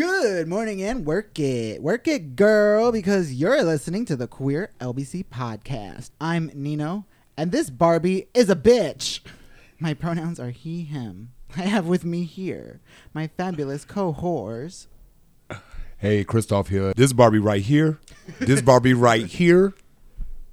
Good morning and work it. Work it, girl, because you're listening to the Queer LBC podcast. I'm Nino, and this Barbie is a bitch. My pronouns are he, him. I have with me here my fabulous co-whores. Hey, Christoph here. This Barbie right here, this Barbie right here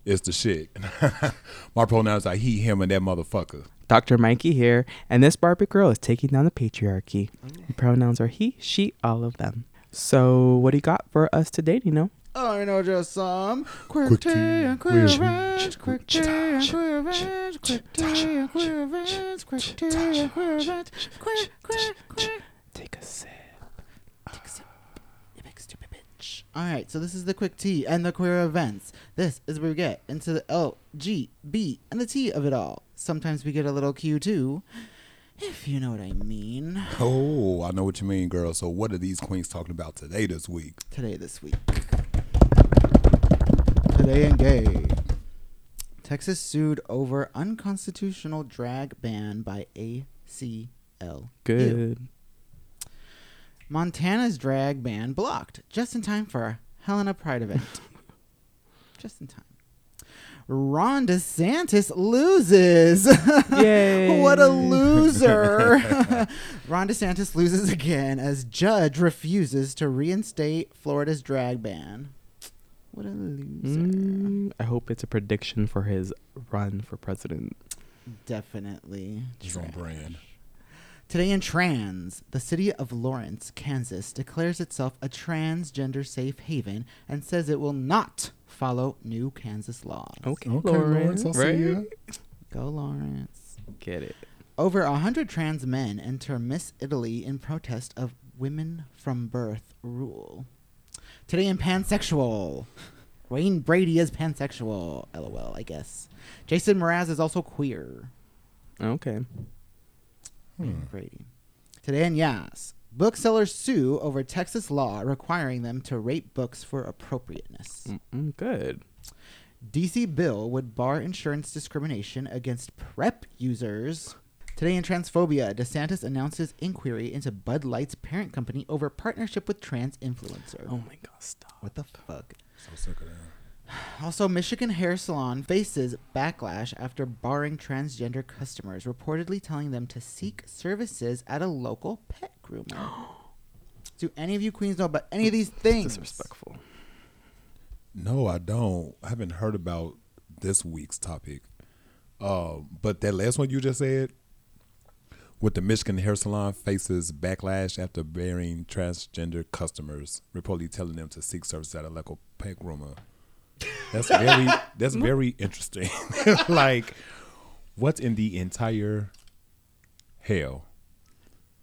is the shit. My pronouns are he, him, and that motherfucker. Dr. Mikey here, and this Barbie girl is taking down the patriarchy. Oh, Pronouns are he, she, all of them. So, what do you got for us today, you Nino? I know just some quick Quick tea tea, and queer tea, events, quick tea and queer events, quick tea and queer events, quick tea and queer events, quick, quick, quick. Take a sip. Take a sip, you big stupid bitch. All right, so this is the quick T and the queer events. This is where we get into the L, G, B, and the T of it all. Sometimes we get a little Q too, if you know what I mean. Oh, I know what you mean, girl. So, what are these queens talking about today this week? Today, this week. Today and gay. Texas sued over unconstitutional drag ban by ACL. Good. Montana's drag ban blocked just in time for a Helena Pride event. just in time. Ron DeSantis loses. Yay. what a loser. Ron DeSantis loses again as judge refuses to reinstate Florida's drag ban. What a loser. Mm, I hope it's a prediction for his run for president. Definitely. He's on brand. Today in trans, the city of Lawrence, Kansas declares itself a transgender safe haven and says it will not follow new Kansas laws. Okay, Okay, Lawrence, Lawrence, I see right? ya. Go Lawrence. Get it. Over a hundred trans men enter Miss Italy in protest of women from birth rule. Today in pansexual, Wayne Brady is pansexual. LOL, I guess. Jason Mraz is also queer. Okay. Hmm. Wayne Brady. Today in Yas, booksellers sue over Texas law requiring them to rate books for appropriateness. Mm-mm, good. DC bill would bar insurance discrimination against PrEP users. Today in Transphobia, DeSantis announces inquiry into Bud Light's parent company over partnership with trans influencer. Oh my God, stop. What the fuck? So sick of that. Also, Michigan Hair Salon faces backlash after barring transgender customers, reportedly telling them to seek services at a local pet groomer. Do any of you queens know about any of these things? Disrespectful. No, I don't. I haven't heard about this week's topic. Um, but that last one you just said, with the Michigan hair salon faces backlash after bearing transgender customers, reportedly telling them to seek services at a local pet groomer. That's very that's very interesting. like, what's in the entire hell?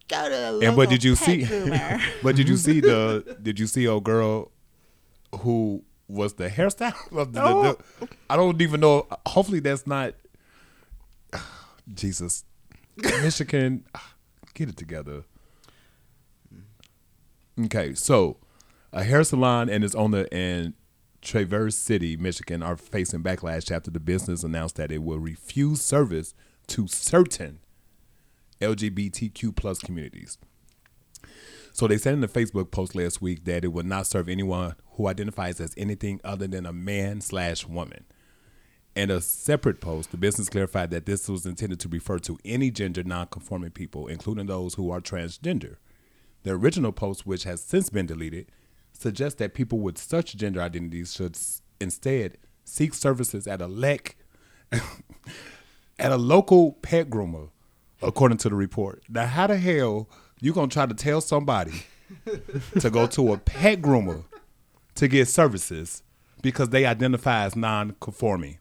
Go to the And but did you see? but did you see the? Did you see a girl who was the hairstyle? of the- the- the- I don't even know. Hopefully, that's not. Jesus, Michigan, get it together. Okay, so a hair salon and its owner in Traverse City, Michigan, are facing backlash after the business announced that it will refuse service to certain LGBTQ plus communities. So they said in the Facebook post last week that it would not serve anyone who identifies as anything other than a man slash woman. In a separate post, the business clarified that this was intended to refer to any gender non-conforming people, including those who are transgender. The original post, which has since been deleted, suggests that people with such gender identities should s- instead seek services at a lec at a local pet groomer, according to the report. Now, how the hell you gonna try to tell somebody to go to a pet groomer to get services because they identify as non-conforming,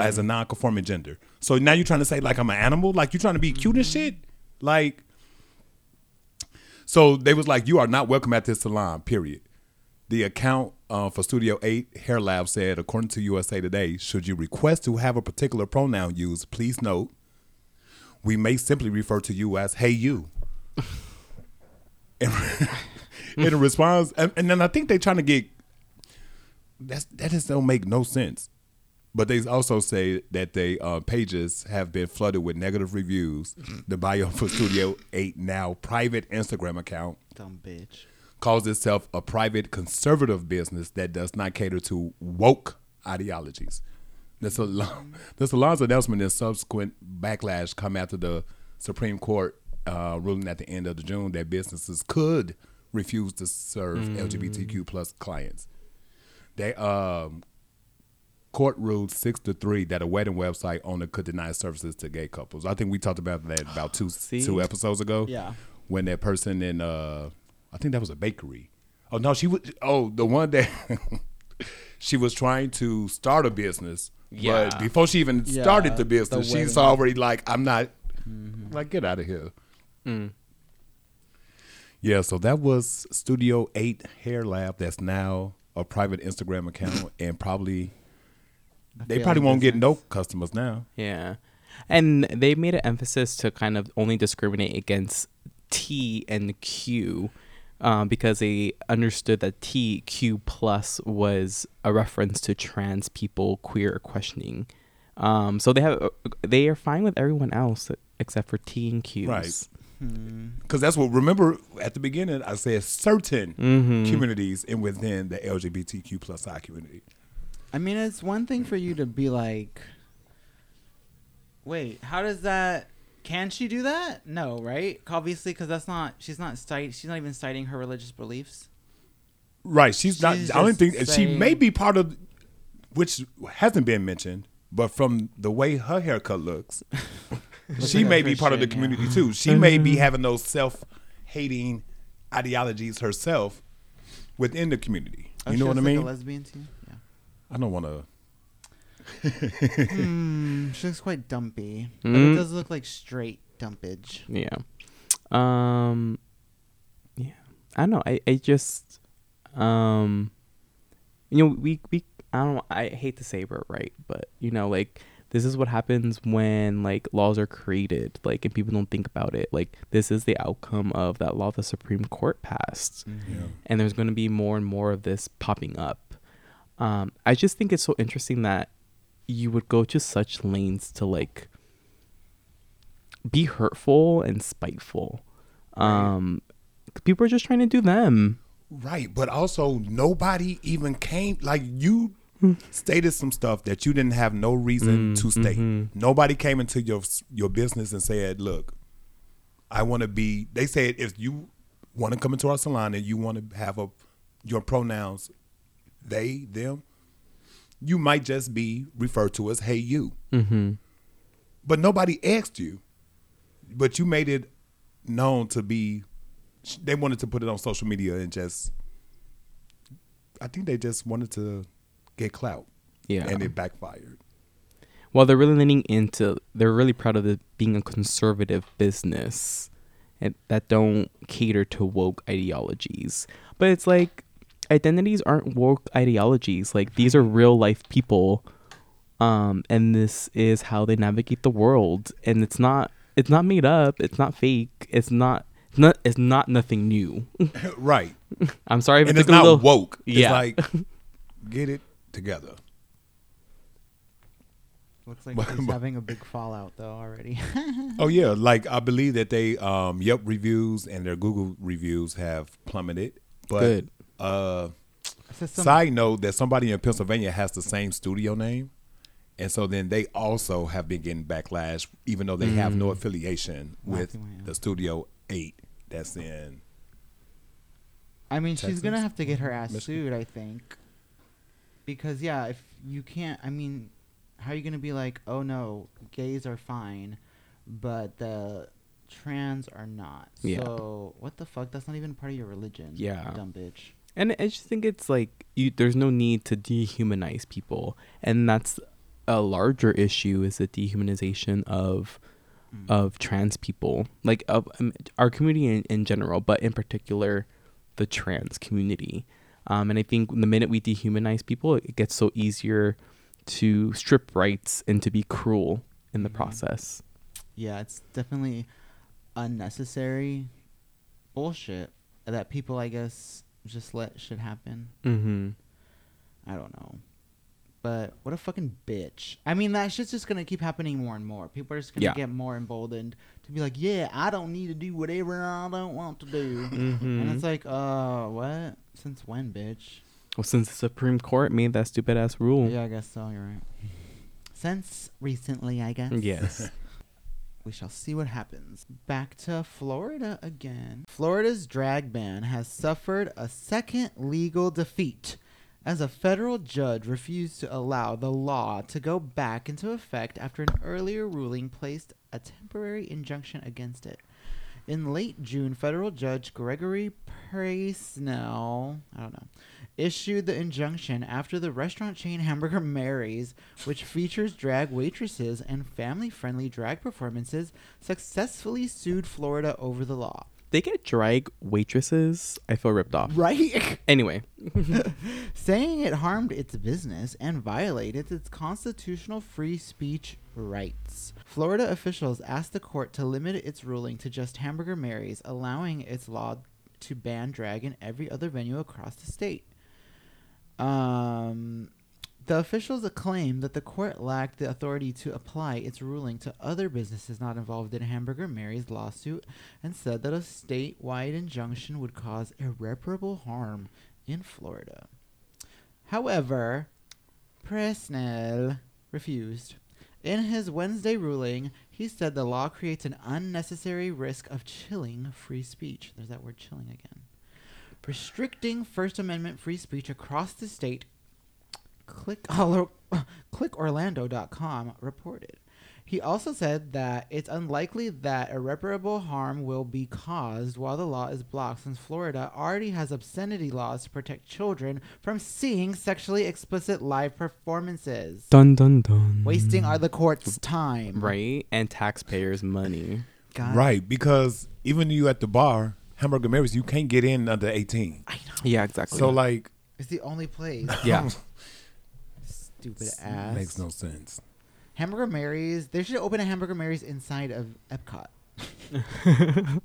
as a non-conforming gender? So now you're trying to say like I'm an animal? Like you're trying to be cute and shit? Like, so they was like, you are not welcome at this salon. Period. The account uh, for Studio 8 Hair Lab said, according to USA Today, should you request to have a particular pronoun used, please note, we may simply refer to you as hey you. in, in response, and, and then I think they're trying to get that's that just don't make no sense. But they also say that they uh, pages have been flooded with negative reviews. The bio for Studio Eight now private Instagram account Dumb bitch. calls itself a private conservative business that does not cater to woke ideologies. The, salon, the salon's announcement and subsequent backlash come after the Supreme Court uh, ruling at the end of the June that businesses could refuse to serve LGBTQ plus clients. They um, court ruled six to three that a wedding website owner could deny services to gay couples. I think we talked about that about two See? two episodes ago. Yeah. when that person in uh, I think that was a bakery. Oh no, she was. Oh, the one that she was trying to start a business. Yeah. But before she even Yeah, started the the business, she's already like, I'm not. Like, get out of here. Mm. Yeah, so that was Studio 8 Hair Lab that's now a private Instagram account and probably they probably won't get no customers now. Yeah. And they made an emphasis to kind of only discriminate against T and Q um, because they understood that T, Q plus was a reference to trans people, queer questioning. Um, so they have they are fine with everyone else except for T and Q. Right. Hmm. Because that's what, remember at the beginning, I said certain Mm-hmm. communities and within the LGBTQ plus I community. I mean, it's one thing for you to be like, wait, how does that? Can she do that? No, right? Obviously, because that's not. She's not citing. She's not even citing her religious beliefs. Right. She's, not, I don't just think, she may be part of, which hasn't been mentioned, but from the way her haircut looks, she may be part of the Christian, yeah. community too. She may be mm-hmm. having those self hating ideologies herself within the community. Oh, you she know what I looks like mean? a lesbian too. Yeah. I don't want to. Hmm. She looks quite dumpy, but Mm. it does look like straight dumpage. Yeah. Um yeah. I don't know. I, I just um you know, we we I don't I hate to say it right, but you know, like this is what happens when like laws are created, like and people don't think about it. Like this is the outcome of that law the Supreme Court passed. Yeah. And there's gonna be more and more of this popping up. Um, I just think it's so interesting that you would go to such lanes to like be hurtful and spiteful. Um, people are just trying to do them. Right, but also nobody even came like you stated some stuff that you didn't have no reason Mm, to state. mhm. Nobody came into your your business and said, "Look, I want to be." They said if you want to come into our salon and you want to have a your pronouns they them, you might just be referred to as "Hey you," Mm-hmm. but nobody asked you. But you made it known to be. They wanted to put it on social media and just. I think they just wanted to get clout, Yeah. and it backfired. well, they're really leaning into. They're really proud of it being a conservative business, and that don't cater to woke ideologies. But it's like identities aren't woke ideologies. Like these are real life people, um, and this is how they navigate the world. And it's not. It's not made up. It's not fake. It's not. Not. It's not nothing new. right, I'm sorry if and it it's not little. woke. It's Yeah. like get it together. Looks like But- she's but- having a big fallout though already. Oh yeah, like I believe that they um Yelp reviews and their Google reviews have plummeted. But Good. Uh side note that somebody in Pennsylvania has the same studio name. And so then they also have been getting backlash, even though they have no affiliation with the Studio Eight that's in. I mean, she's gonna have to get her ass Michigan? sued, I think. Because yeah, if you can't, I mean, how are you gonna be like, oh no, gays are fine, but the trans are not? Yeah. So what the fuck? That's not even part of your religion. Yeah. Dumb bitch. And I just think it's like you there's no need to dehumanize people. And that's a larger issue is the dehumanization of Mm. of trans people. Like of um, our community in, in general, but in particular the trans community. Um, and I think the minute we dehumanize people, it gets so easier to strip rights and to be cruel in the Mhm. process. Yeah, it's definitely unnecessary bullshit that people, I guess, just let shit happen. Mm-hmm. I don't know. But what a fucking bitch. I mean, that shit's just gonna keep happening more and more. People are just gonna Yeah. get more emboldened to be like, yeah, I don't need to do whatever I don't want to do. Mhm. And it's like, uh, what? Since when, bitch? Well, since the Supreme Court made that stupid ass rule. Yeah, I guess so. You're right. Since recently, I guess. Yes. We shall see what happens. Back to Florida again. Florida's drag ban has suffered a second legal defeat as a federal judge refused to allow the law to go back into effect after an earlier ruling placed a temporary injunction against it. In late June, federal judge Gregory Presnell, I don't know, issued the injunction after the restaurant chain Hamburger Mary's, which features drag waitresses and family-friendly drag performances, successfully sued Florida over the law. they get drag waitresses. I feel ripped off. Right? Anyway, saying it harmed its business and violated its constitutional free speech rights. Florida officials asked the court to limit its ruling to just Hamburger Mary's, allowing its law to ban drag in every other venue across the state. Um, the officials claimed that the court lacked the authority to apply its ruling to other businesses not involved in Hamburger Mary's lawsuit and said that a statewide injunction would cause irreparable harm in Florida. However, Presnell refused. In his Wednesday ruling, he said the law creates an unnecessary risk of chilling free speech. There's that word chilling again. Restricting First Amendment free speech across the state, Click, clickorlando.com reported. He also said that it's unlikely that irreparable harm will be caused while the law is blocked, since Florida already has obscenity laws to protect children from seeing sexually explicit live performances. dun dun dun. Wasting are the court's time. right and taxpayers' money. God. Right, because even you at the bar, Hamburger Mary's, you can't get in under 18. I know. Yeah, exactly. So, like, It's the only place. yeah, Stupid ass. makes no sense. Hamburger Mary's. They should open a Hamburger Mary's inside of Epcot.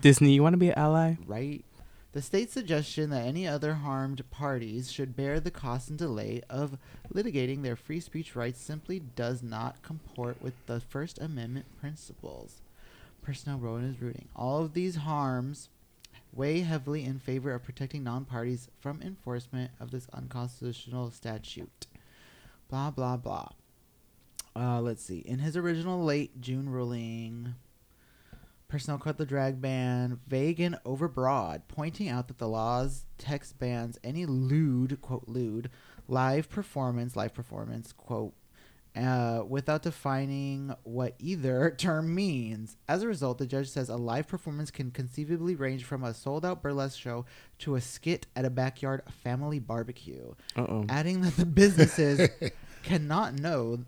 Disney, you want to be an ally? right? The state's suggestion that any other harmed parties should bear the cost and delay of litigating their free speech rights simply does not comport with the First Amendment principles. Presnell wrote in his ruling. All of these harms weigh heavily in favor of protecting non parties from enforcement of this unconstitutional statute. Blah, blah, blah. Uh, let's see. In his original late June ruling, Presnell cut the drag ban vague and overbroad, pointing out that the law's text bans any lewd, quote, lewd, live performance, live performance, quote, uh, without defining what either term means. As a result, the judge says a live performance can conceivably range from a sold out burlesque show to a skit at a backyard family barbecue Uh oh. adding that the businesses cannot know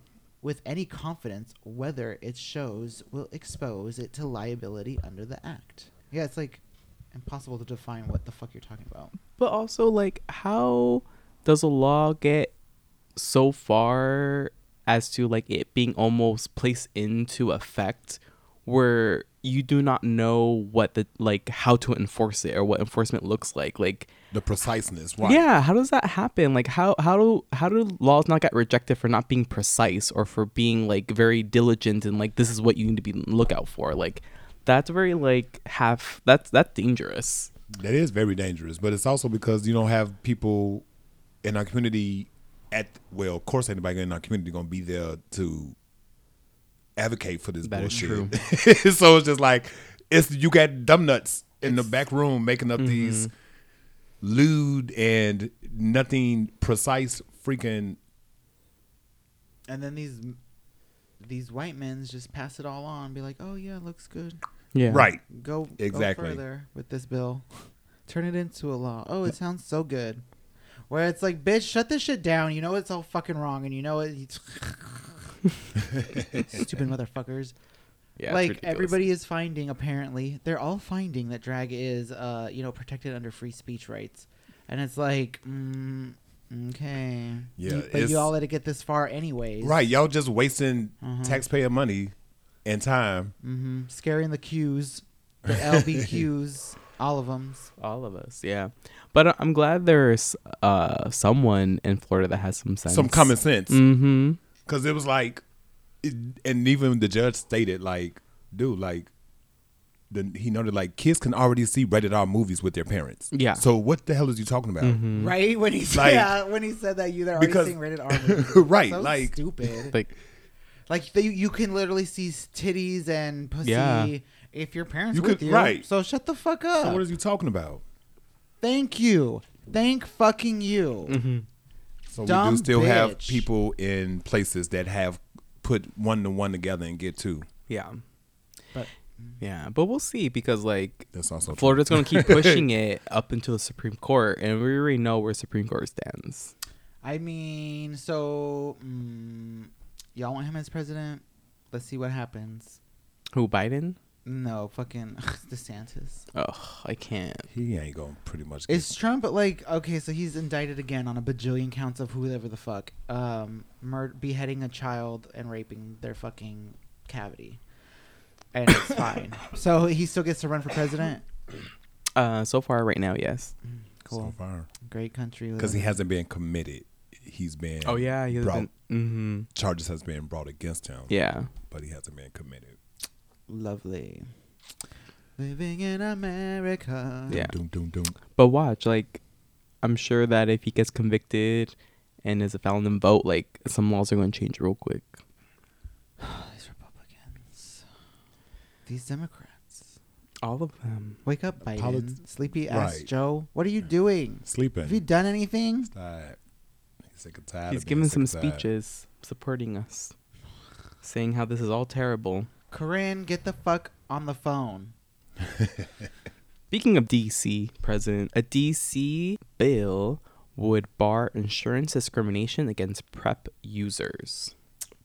with any confidence whether its shows will expose it to liability under the act. Yeah, it's like impossible to define what the fuck you're talking about. But also, like, how does a law get so far as to like it being almost placed into effect where you do not know what the like how to enforce it or what enforcement looks like? Like, The preciseness. Why? yeah, how does that happen? Like, how how do how do laws not get rejected for not being precise or for being like very diligent and like this is what you need to be look out for? Like, that's very like half. That's that's dangerous. That is very dangerous, but it's also because you don't have people in our community at well, of course anybody in our community gonna be there to advocate for this That is bullshit. so it's just like it's you got dumb nuts in the back room making up mm-hmm. these lewd and nothing precise freaking And then these these white men's just pass it all on, be like, "Oh yeah, looks good. Yeah. right. Go Exactly. go further with this bill. Turn it into a law. Oh, it sounds so good." Where it's like, "Bitch, shut this shit down. You know it's all fucking wrong, and you know it." Stupid motherfuckers. Yeah. like everybody is finding apparently they're all finding that drag is uh you know protected under free speech rights and it's like mm, okay Yeah, You- but you all let it get this far anyways Right. Y'all just wasting Mhm. taxpayer money and time. mm-hmm. scaring the queues the lbqs All of them. All of us, yeah. But I- I'm glad there's uh someone in Florida that has some sense. Some common sense. Mm-hmm. Because it was like, it, and even the judge stated, like, dude, like, the, he noted, like, kids can already see rated R movies with their parents. Yeah. So what the hell is you talking about? Mm-hmm. Right when he said Like- yeah, when he said that you they're already Because- seeing rated R. movies. Right, So like- stupid. Like, Like they, you can literally see titties and pussy Yeah. If your parents You with could- you. right. So shut the fuck up. So what is you talking about? Thank you. Thank fucking you. mm-hmm. So we Dumb do still have people in places that have put one to one together and get two. yeah, But yeah. But we'll see because like That's also. Florida's gonna keep pushing it up into the Supreme Court, and we already know where Supreme Court stands. I mean, so mm, y'all want him as president? Let's see what happens. Who Biden? No, fucking DeSantis. Oh, I can't. He ain't gonna pretty much. Get, Is Trump like okay? So he's indicted again on a bajillion counts of whoever the fuck, um, mur- beheading a child and raping their fucking cavity, and it's fine. So he still gets to run for president. Uh, so far right now, yes. Cool, so far great country. because he hasn't been committed. He's been. Oh yeah, he has brought, been. Mm-hmm. charges has been brought against him. Yeah. but he hasn't been committed. Lovely. Living in America. Yeah. Doom, doom, doom. But watch, like, I'm sure that if he gets convicted and is a felon and vote, like, some laws are going to change real quick. These Republicans. These Democrats. All of them. Wake up, Biden. Polit- Sleepy ass Right. Joe. What are you doing? Sleeping. Have you done anything? Tired. He's sick and tired. He's of being given sick some speeches supporting us, saying how this is all terrible. Corinne, get the fuck on the phone. Speaking of DC, President, a DC bill would bar insurance discrimination against PrEP users.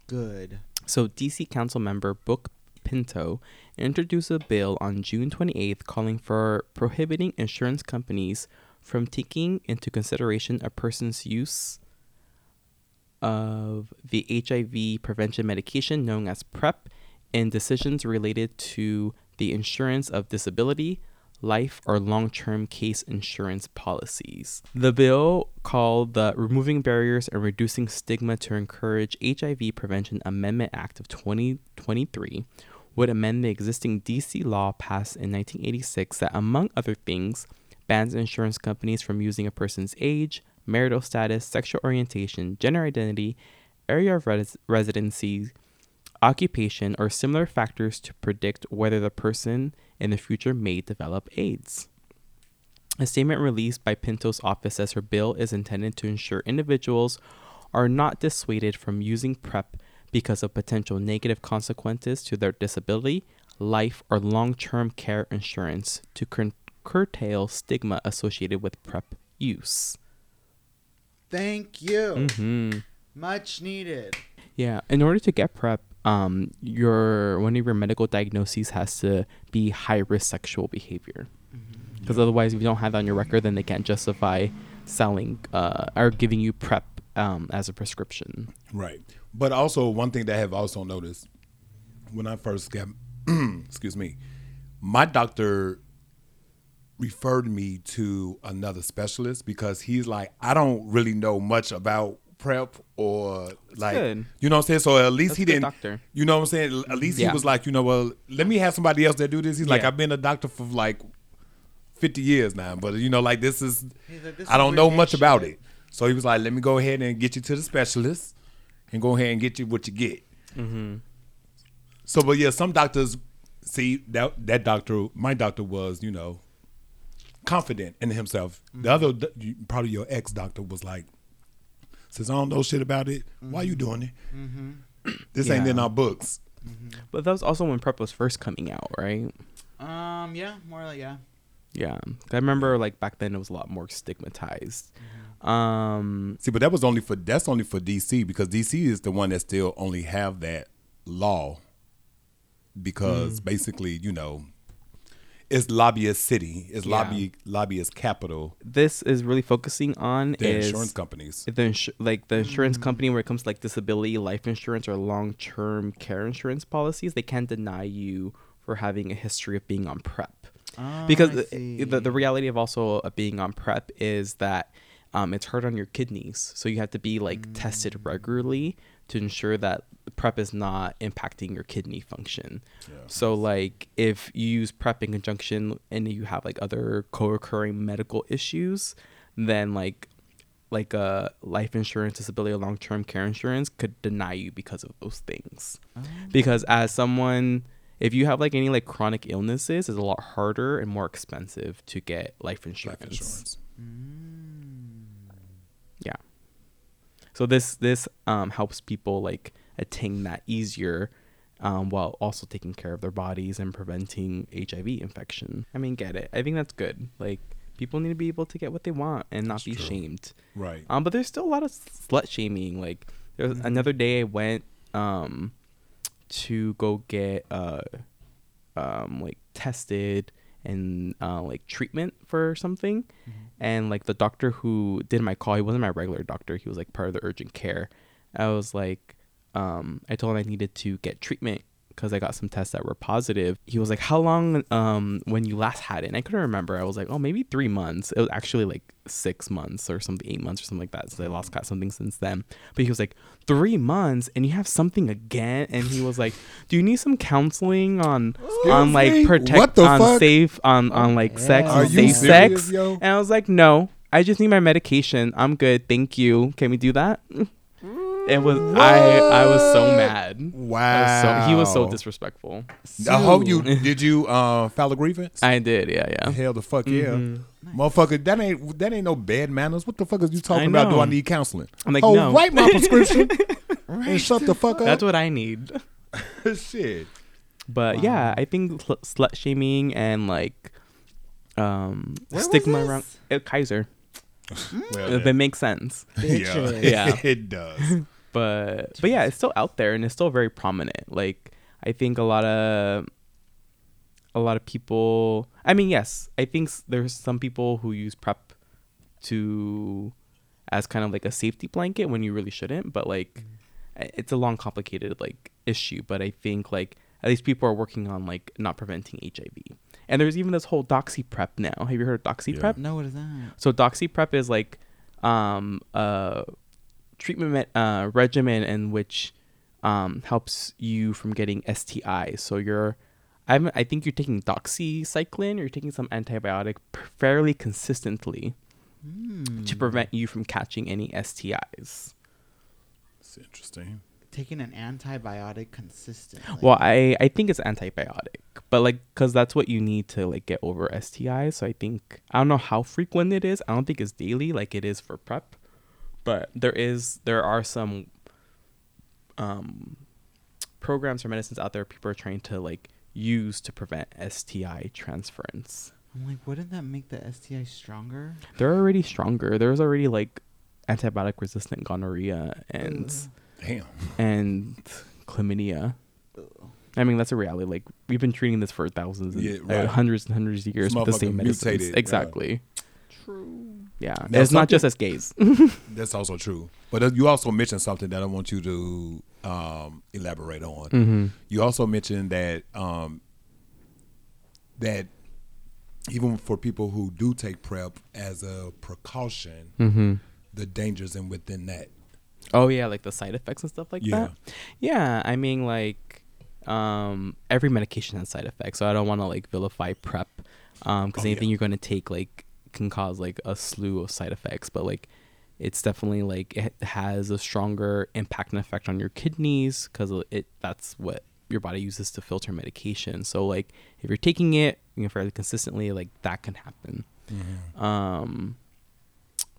Good. So, DC Council member Brooke Pinto introduced a bill on June 28th calling for prohibiting insurance companies from taking into consideration a person's use of the HIV prevention medication known as PrEP in decisions related to the insurance of disability, life, or long term case insurance policies. The bill, called the Removing Barriers and Reducing Stigma to Encourage HIV Prevention Amendment Act of 2023, would amend the existing DC law passed in 1986 that, among other things, bans insurance companies from using a person's age, marital status, sexual orientation, gender identity, area of res- residency, occupation, or similar factors to predict whether the person in the future may develop AIDS. A statement released by Pinto's office says her bill is intended to ensure individuals are not dissuaded from using PrEP because of potential negative consequences to their disability, life, or long term care insurance to cur- curtail stigma associated with PrEP use. Thank you. hmm Much needed. Yeah, in order to get PrEP, um, your one of your medical diagnoses has to be high risk sexual behavior. Because otherwise, if you don't have that on your record, then they can't justify selling uh, or giving you PrEP um, as a prescription. Right. But also one thing that I have also noticed when I first got excuse me, my doctor referred me to another specialist because he's like, I don't really know much about prep or like good. you know what I'm saying? So at least That's he didn't doctor. you know what I'm saying? At least Yeah. he was like, you know, well, let me have somebody else that do this. He's like, I've been a doctor for like fifty years now, but you know, like this is like, "This I don't know much shit." about it. So he was like, let me go ahead and get you to the specialist and go ahead and get you what you get. Mm-hmm. So, but yeah, some doctors see that that doctor, my doctor was, you know, confident in himself. The other, probably your ex doctor was like, says I don't know shit about it. Why you doing it? This ain't in our books. But that was also when PrEP was first coming out, right? Um. Yeah. More like yeah. Yeah, I remember like back then it was a lot more stigmatized. Um, See, but that was only for that's only for DC because DC is the one that still only have that law because basically, you know, it's lobbyist city, it's Yeah. lobby lobbyist capital, this is really focusing on the is insurance companies. the insu- like the insurance company where it comes to like disability, life insurance, or long term care insurance policies. They can't deny you for having a history of being on PrEP. Oh, because the, the the reality of also uh, being on prep is that um, it's hard on your kidneys, so you have to be like tested Mm. regularly to ensure that prep is not impacting your kidney function. So like if you use prep in conjunction and you have like other co-occurring medical issues, then like like a life insurance, disability, or long-term care insurance could deny you because of those things. Oh. Because as someone, if you have like any like chronic illnesses, it's a lot harder and more expensive to get life insurance. Life insurance. Yeah. So this this um, helps people like attain that easier, um, while also taking care of their bodies and preventing HIV infection. I mean, get it? I think that's good. Like people need to be able to get what they want and not That's be true. shamed. Right. Um, but there's still a lot of slut shaming. Like there was another day I went um to go get uh um like tested and uh like treatment for something and like the doctor who did my call he wasn't my regular doctor. He was like part of the urgent care. I was like um i told him i needed to get treatment because i got some tests that were positive he was like how long um when you last had it? And i couldn't remember. I was like oh maybe three months. It was actually like six months or something eight months or something like that so i lost got something since then. But he was like three months and you have something again? And he was like do you need some counseling on on like me? protect on fuck? safe on on like sex Are and safe serious, sex? yo? and i was like no. I just need my medication. I'm good. Thank you. Can we do that it was i i was so mad Wow. was so, he was so disrespectful I hope you did you uh, file a grievance? i did yeah yeah Hell the fuck yeah, Mhm. motherfucker. That ain't that ain't no bad manners. What the fuck is you talking about? Do. I need counseling? I'm like, oh, no. write my prescription and shut the fuck up. that's what i need shit. but yeah i think sl- slut shaming and like um Where was stigma this? around uh, kaiser Well, if it makes sense Bitches. Yeah. it does. But but yeah, it's still out there and it's still very prominent. Like I think a lot of a lot of people. I mean, yes, I think there's some people who use prep to as kind of like a safety blanket when you really shouldn't. But like, i- it's a long, complicated like issue. But I think like at least people are working on like not preventing HIV. And there's even this whole doxy prep now. Have you heard of doxy Yeah. prep? No, what is that? So doxy prep is like um, a treatment uh, regimen in which um, helps you from getting STIs. So you're, I'm, I think you're taking doxycycline. or You're taking some antibiotic fairly consistently Hmm. to prevent you from catching any STIs. It's interesting. Taking an antibiotic consistently. Well, I, I think it's antibiotic, but like, cause that's what you need to like get over STIs. So I think I don't know how frequent it is. I don't think it's daily like it is for prep, but there is there are some um programs or medicines out there people are trying to like use to prevent STI transference. I'm like, wouldn't that make the STI stronger? They're already stronger. There's already like antibiotic resistant gonorrhea and Damn. and chlamydia. I mean, that's a reality. Like we've been treating this for thousands, and, Yeah, uh, hundreds and hundreds of years with the same medicines. mutated, yeah. Exactly. True. Yeah, Now, it's not just as gays. That's also true. But uh, you also mentioned something that I want you to um, elaborate on. mm-hmm. You also mentioned that um, that even for people who do take prep as a precaution, Mm-hmm. the dangers and within that. Oh yeah, like the side effects and stuff like Yeah. that. Yeah, I mean, like, um, every medication has side effects, so I don't want to like vilify prep, um, because Oh, anything yeah. you're going to take like can cause like a slew of side effects, but like. It's definitely like it has a stronger impact and effect on your kidneys because it that's what your body uses to filter medication. So like if you're taking it you know, fairly consistently, like that can happen. Um,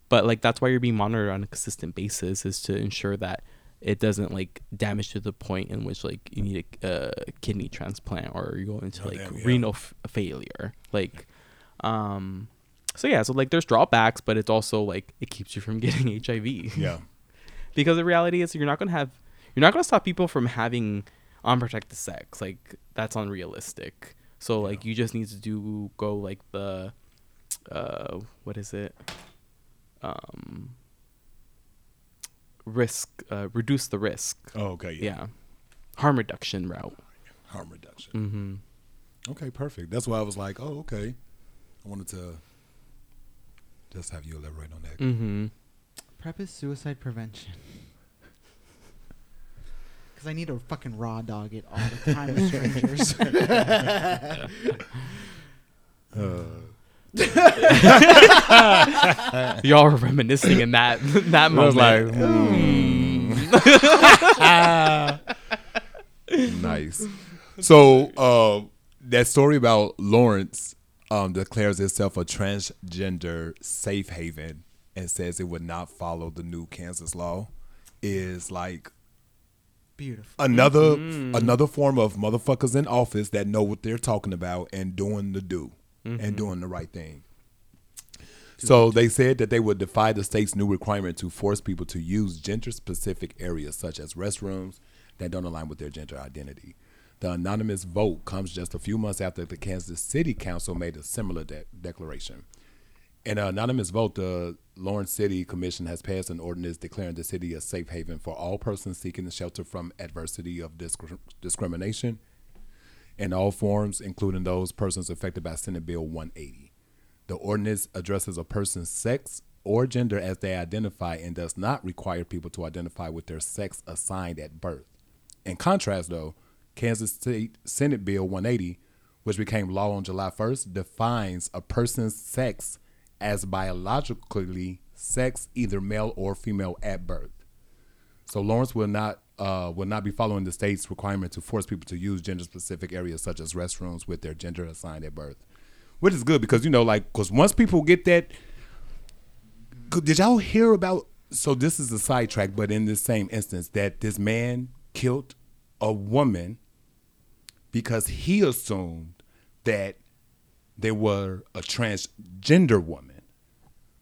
but like that's why you're being monitored on a consistent basis is to ensure that it doesn't like damage to the point in which like you need a, a kidney transplant or you go into Oh, like damn, yeah. renal f- failure. Like, um, so yeah, so like there's drawbacks, but it's also like it keeps you from getting HIV. Yeah. because the reality is you're not gonna have you're not gonna stop people from having unprotected sex. Like that's unrealistic. So like you just need to do go like the uh what is it? Um risk uh reduce the risk. Oh, okay. Yeah. Yeah. Harm reduction route. Harm reduction. Mm-hmm. Okay, perfect. That's why I was like, oh, okay. I wanted to just have you elaborate on that. Mm-hmm. Prep is suicide prevention. Because I need to fucking raw dog it all the time with strangers. Uh, Y'all are reminiscing in that that I was moment. like, hmm. nice. So uh, that story about Lawrence um, declares itself a transgender safe haven and says it would not follow the new Kansas law is like Beautiful. another another form of motherfuckers in office that know what they're talking about and doing the do and doing the right thing. So they said that they would defy the state's new requirement to force people to use gender specific areas such as restrooms that don't align with their gender identity. The anonymous vote comes just a few months after the Kansas City Council made a similar de- declaration. In an anonymous vote, the Lawrence City Commission has passed an ordinance declaring the city a safe haven for all persons seeking shelter from adversity of discri- discrimination in all forms, including those persons affected by Senate Bill 180. The ordinance addresses a person's sex or gender as they identify and does not require people to identify with their sex assigned at birth. In contrast, though, Kansas State Senate Bill 180, which became law on July 1st, defines a person's sex as biologically sex, either male or female, at birth. So Lawrence will not uh, will not be following the state's requirement to force people to use gender specific areas such as restrooms with their gender assigned at birth, which is good because you know like because once people get that, did y'all hear about? So this is a sidetrack, but in this same instance, that this man killed a woman because he assumed that they were a transgender woman,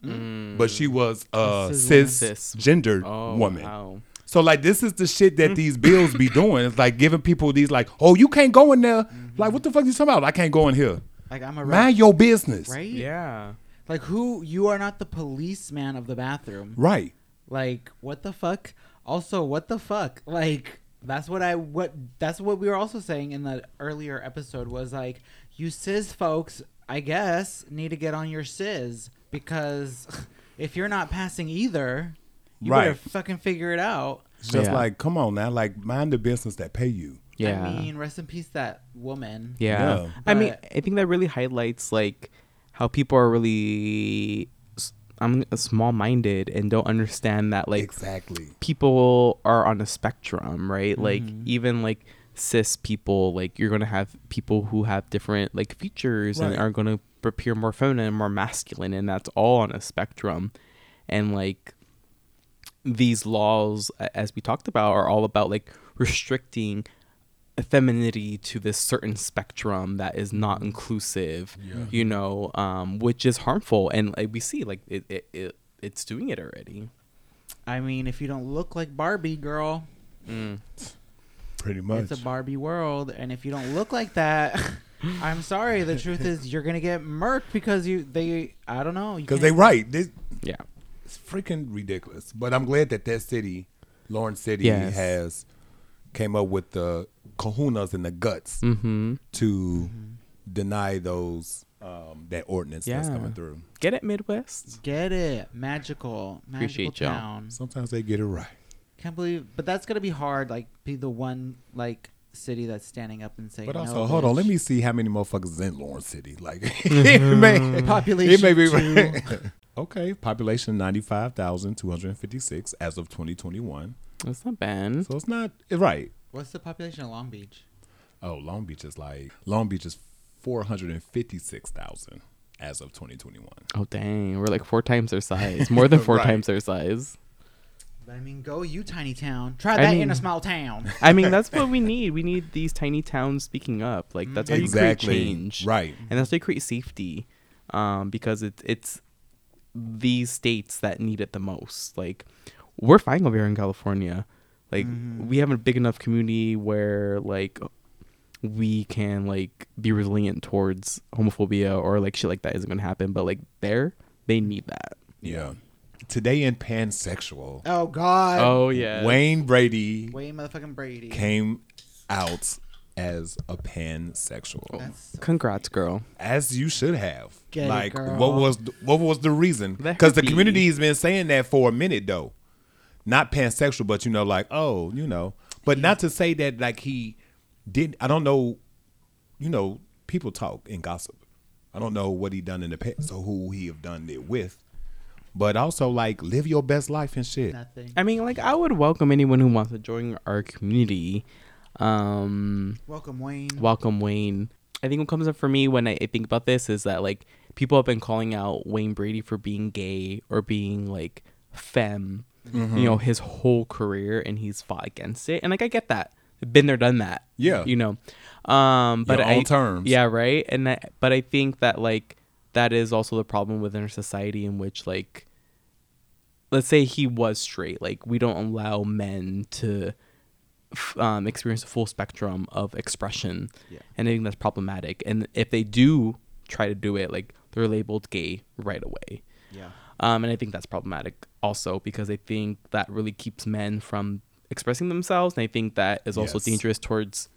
mm. but she was a cis cisgendered Oh, woman. wow. So like this is the shit that these bills be doing. It's like giving people these like, oh, you can't go in there. Mm-hmm. Like what the fuck you talking about? I can't go in here. Like I'm a Mind your business. right? Yeah. Like who? You are not the policeman of the bathroom. Right. Like what the fuck? Also, what the fuck? Like that's what I what that's what we were also saying in the earlier episode was like you cis folks, I guess, need to get on your cis because if you're not passing either, you better Right. fucking figure it out. It's just Yeah. like, come on now, like mind the business that pay you. Yeah. I mean, rest in peace that woman. Yeah. Yeah. I mean, I think that really highlights like how people are really s- I'm small-minded and don't understand that like exactly. people are on a spectrum, right? Like Mhm. even like cis people, like you're gonna have people who have different like features and are gonna appear more feminine, more masculine, and that's all on a spectrum. And like these laws, as we talked about, are all about like restricting femininity to this certain spectrum that is not inclusive Yeah. you know um which is harmful and like we see like it, it, it it's doing it already I mean, if you don't look like Barbie, girl, Pretty much. it's a Barbie world, and if you don't look like that, I'm sorry. The truth is, you're gonna get murked because you they I don't know Because they right. They, yeah it's freaking ridiculous. But I'm glad that that city, Lawrence City, Yes. has came up with the kahunas and the guts mm-hmm to deny those um, that ordinance that's coming through. get it midwest get it magical magical Appreciate y'all. Sometimes they get it right. Can't believe, but that's gonna be hard. Like be the one like city that's standing up and saying. But also, no, hold on, let me see how many motherfuckers is in Lawrence City. Like, it may, Population it may be two. okay. Population ninety five thousand two hundred fifty six as of twenty twenty one. That's not bad So it's not right. What's the population of Long Beach? Oh, Long Beach is like Long Beach is four hundred and fifty six thousand as of twenty twenty one. oh dang we're like four times their size more than four Right. times their size But I mean, go you tiny town. Try I that in a small town. i mean that's what we need we need these tiny towns speaking up like that's how you create change Right. and that's how you create safety um, because it, it's these states that need it the most like we're fine over here in california like Mhm. we have a big enough community where like we can like be resilient towards homophobia or like shit like that isn't gonna happen but like there they need that Yeah. Today in pansexual, Oh God. oh yeah Wayne Brady Wayne motherfucking Brady. came out as a pansexual, That's Congrats, girl. as you should have. Get it, like, girl. what was the, what was the reason? Because the community has been saying that for a minute, though. Not pansexual, but you know, like, oh, you know, but not to say that like he did. I don't know. You know, people talk and gossip. I don't know what he done in the past or who he have done it with. But also, like, live your best life and shit. nothing. I mean, like, I would welcome anyone who wants to join our community. Um, Welcome, Wayne. welcome Wayne. I think what comes up for me when I I think about this is that like people have been calling out Wayne Brady for being gay or being like femme, Mm-hmm. you know, his whole career, and he's fought against it. And like I get that, been there, done that. Yeah. you know. Um, but Your I, terms. Yeah, right. And I, but I think that like that is also the problem within our society in which like let's say he was straight like we don't allow men to f- um, experience the full spectrum of expression Yeah. and i think that's problematic and if they do try to do it like they're labeled gay right away Yeah. Um, and i think that's problematic also because i think that really keeps men from expressing themselves and i think that is also Yes. dangerous towards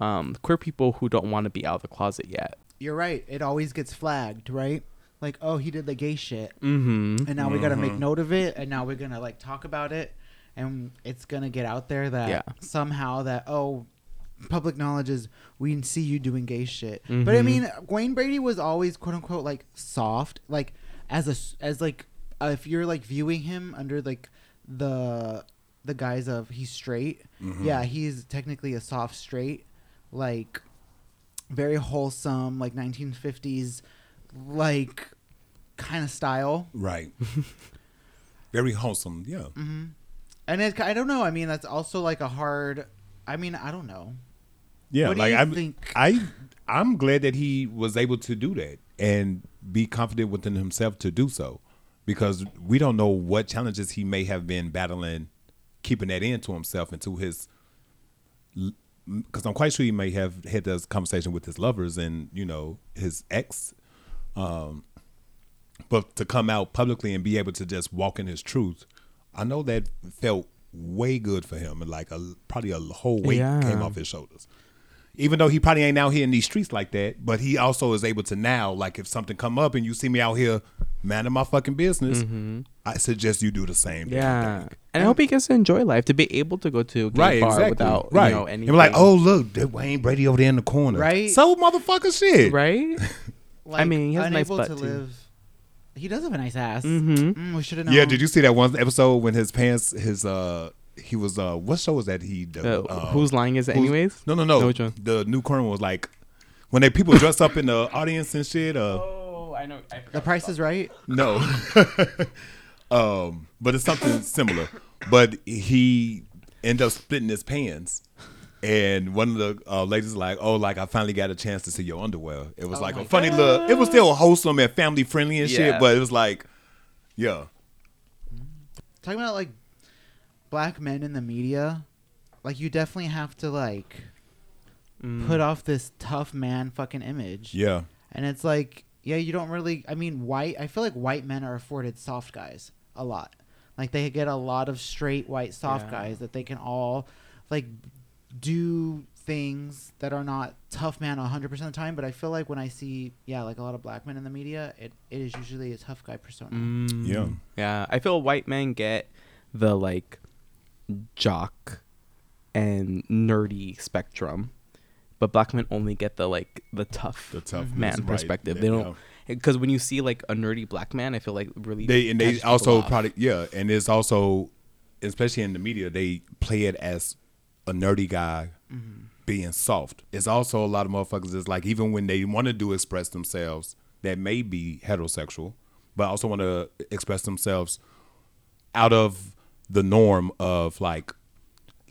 um, queer people who don't want to be out of the closet yet You're right. It always gets flagged, right? Like, oh, he did the gay shit. mm-hmm. and now we got to make note of it and now we're gonna like talk about it and it's gonna get out there that Yeah. somehow that oh public knowledge is we see you doing gay shit but i Mhm. mean wayne brady was always quote unquote like soft like as a as like uh, if you're like viewing him under like the the guise of he's straight Mhm. yeah he's technically a soft straight like very wholesome like 1950s like kind of style Right. Very wholesome. Yeah. hmm And it, I don't know. I mean, that's also like a hard. I mean, I don't know. Yeah. Do like I'm, think? I, I'm glad that he was able to do that and be confident within himself to do so, because we don't know what challenges he may have been battling, keeping that into himself and to his. Because I'm quite sure he may have had this conversation with his lovers and you know his ex, um, but to come out publicly and be able to just walk in his truth, I know that felt way good for him and like a probably a whole weight Yeah. came off his shoulders. Even though he probably ain't out here in these streets like that, but he also is able to now, like if something come up and you see me out here, man, in my fucking business, I suggest you do the same. damn Mm-hmm. Yeah, thing. and I hope he gets to enjoy life to be able to go to a gay Right, bar exactly. without right. you know and anything. be like, oh look, that Wayne Brady over there in the corner, Right. So motherfucker, shit, right? Like, mean, he has a nice butt, to too. live. He does have a nice ass. mm-hmm. Mm, we should have known. Yeah, did you see that one episode when his pants, his uh, he was uh, what show was that he? did? Uh, Uh, whose line is it, anyways? No, no, no. No, which one? The new current was like when they people dress up in the audience and shit. Uh, Oh, I know. I The Price is Right. no, um, but it's something similar. But he ended up splitting his pants. And one of the uh, ladies was like, "Oh, like I finally got a chance to see your underwear." It was Oh like my a funny look. It was still wholesome and family friendly and shit, but it was like, yeah, Talking about like black men in the media, like you definitely have to like Mm. put off this tough man fucking image. yeah, And it's like, yeah, you don't really. I mean, white. I feel like white men are afforded soft guys a lot. Like they get a lot of straight white soft Yeah. guys that they can all like do things that are not tough man 100% of the time. But I feel like when I see, yeah, like a lot of black men in the media, it, it is usually a tough guy persona. Mm. Yeah. Yeah. I feel white men get the like jock and nerdy spectrum, but black men only get the like the tough, the tough man right. perspective. Yeah, They don't because when you see like a nerdy black man, I feel like really they and they also probably yeah, and it's also especially in the media they play it as a nerdy guy Mm-hmm. being soft. It's also a lot of motherfuckers is like even when they want to do express themselves that may be heterosexual, but also want to express themselves out of the norm of like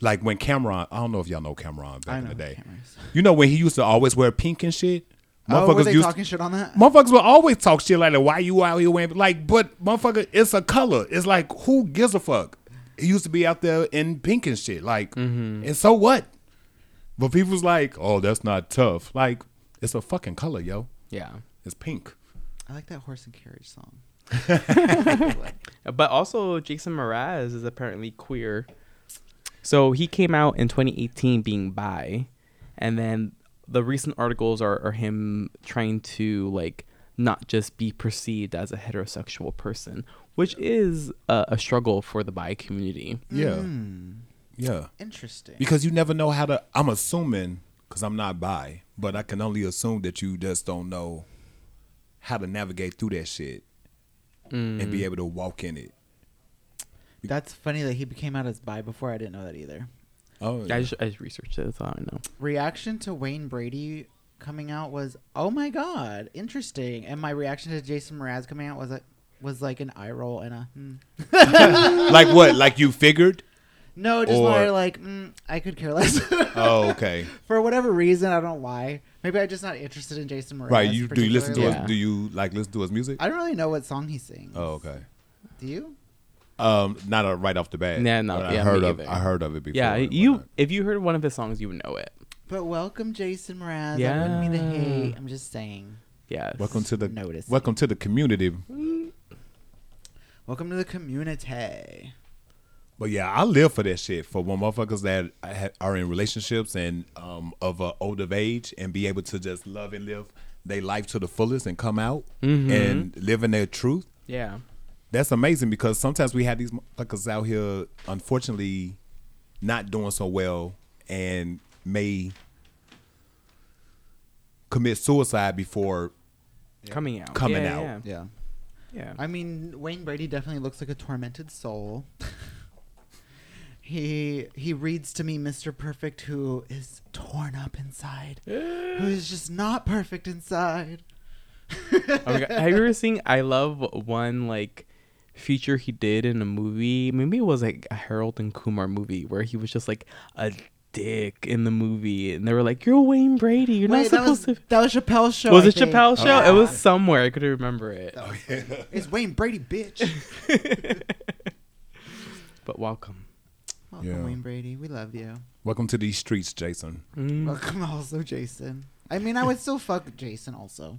like when Cam'ron I don't know if y'all know Cam'ron back I in the day. cameras. You know when he used to always wear pink and shit? Oh, were they used talking shit on that? Motherfuckers will always talk shit like that. Why you out here wearing like? But motherfucker, it's a color. It's like who gives a fuck? He used to be out there in pink and shit. Like, mm-hmm. and so what? But people's like, oh, that's not tough. Like, it's a fucking color, yo. yeah. It's pink. I like that horse and carriage song. But also, Jason Mraz is apparently queer. So he came out in 2018 being bi, and then the recent articles are, are him trying to like not just be perceived as a heterosexual person, which is a, a struggle for the bi community. Yeah. Mm, Yeah. interesting. Because you never know how to. I'm assuming because I'm not bi, but I can only assume that you just don't know how to navigate through that shit and Mm. be able to walk in it. That's funny that he became out as bi before. I didn't know that either. Oh, I just, I just researched it. That's all I know. Reaction to Wayne Brady coming out was, "Oh my god, interesting." And my reaction to Jason Mraz coming out was a, was like an eye roll and a hmm. like what? Like you figured? No, just Or- more like mm, I could care less. Oh, okay. For whatever reason, I don't know why. Maybe I'm just not interested in Jason Mraz. right. You do you listen to particularly. Yeah. his? Do you like listen to his music? I don't really know what song he sings. Oh, okay. Do you? Um, not uh, right off the bat. Yeah, no, but yeah, I me heard of either. I heard of it before. Yeah, and you whatnot. if you heard one of his songs, you would know it. But welcome, Jason Mraz. I wouldn't mean to Yeah. hate. I'm just saying. Yes. Welcome to the Notice. welcome to the community. Welcome to the community. But yeah, I live for that shit. For when motherfuckers that are in relationships and um, of a older age and be able to just love and live their life to the fullest and come out Mhm. and live in their truth. Yeah. That's amazing because sometimes we have these motherfuckers out here, unfortunately, not doing so well and may commit suicide before Coming out. Coming Yeah, out. Yeah. Yeah. yeah. I mean, Wayne Brady definitely looks like a tormented soul. he he reads to me Mr. Perfect who is torn up inside. who is just not perfect inside. oh my God. Have you ever seen I love one like feature he did in a movie? Maybe it was like a Harold and Kumar movie where he was just like a dick in the movie and they were like, You're Wayne Brady, you're Wait, not that was, supposed to that was Chappelle's show. Was I it think. Chappelle's show? Yeah. It was somewhere. I couldn't remember it. Oh, It's Wayne Brady, bitch. But welcome. Welcome, Yeah. Wayne Brady. We love you. welcome to these streets, Jason. Mm. Welcome, also Jason. I mean, I would still fuck Jason also.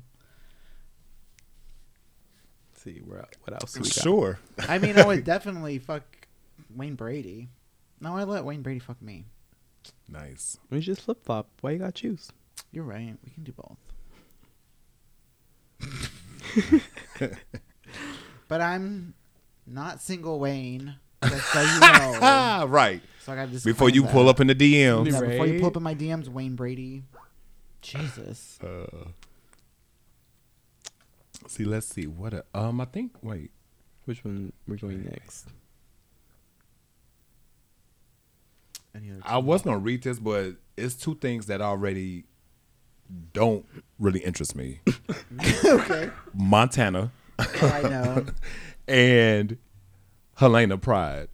Let's see where what else we got. Sure. I mean, I would definitely fuck Wayne Brady. No, I let Wayne Brady fuck me. Nice. We just flip flop. Why you gotta choose? You're right. We can do both. but I'm not single Wayne. Just so you know. Ah, right. So I gotta just Before you pull up in the DMs. Yeah, before you pull up in my DMs, Wayne Brady. Jesus. Uh, see, let's see. What? A, um, I think. Wait. Which one we're going next? Any other I was gonna read this, but it's two things that already don't really interest me: okay. Montana Oh, I know. and Helena Pride.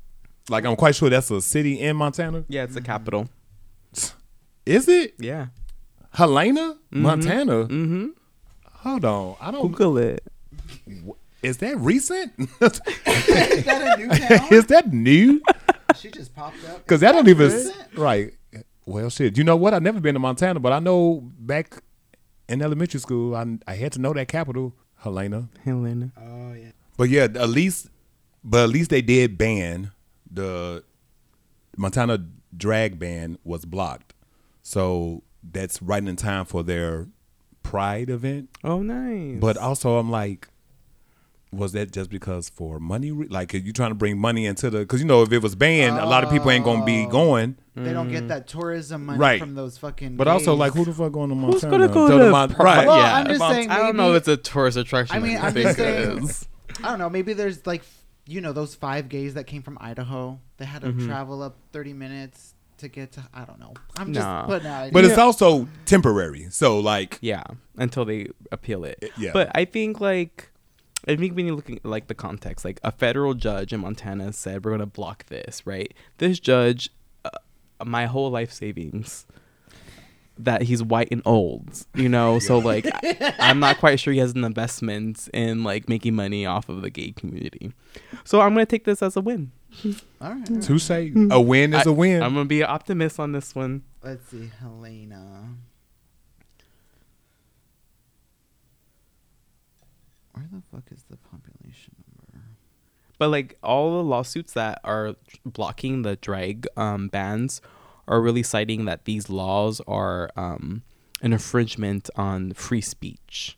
Like, I'm quite sure that's a city in Montana. Yeah, it's the capital. Is it Yeah. Helena, Montana? Mm-hmm. Hold on, I don't. Google it. Is that recent? Is that a new town? Is that new? she just popped up. Because Is that don't even recent? right. Well, shit. You know what? I've never been to Montana, but I know back in elementary school, I I had to know that capital, Helena. Helena. Oh yeah. But yeah, at least, but at least they did ban the Montana drag ban was blocked, so that's right in time for their Pride event. Oh, nice. But also, I'm like, was that just because for money? re- Like, are you trying to bring money into the? Because you know, if it was banned, a lot of people ain't gonna be Oh. going. They don't get that tourism money Right. from those fucking. But also, like, who the fuck going to Montana? Who's gonna go To to, the Pride? right? Well, yeah, I'm just Mont- saying I don't know if it's a tourist attraction. I mean, like I'm big just saying- I don't know. Maybe there's like, you know, those five gays that came from Idaho. They had to Mhm. travel up 30 minutes to get to. I don't know. I'm just Nah. putting out. But it's also temporary. So like, Yeah, until they appeal it. It- yeah. But I think like I think when you look at like the context, like a federal judge in Montana said we're gonna block this, right? This judge, uh, my whole life savings, that he's white and old, you know. So like, I, I'm not quite sure he has an investment in like making money off of the gay community. So I'm gonna take this as a win. all right. touche. A win is I- a win. I'm gonna be an optimist on this one. Let's see, Helena. Where the fuck is the population number? But like all the lawsuits that are blocking the drag um, bans are really citing that these laws are um, an infringement on free speech.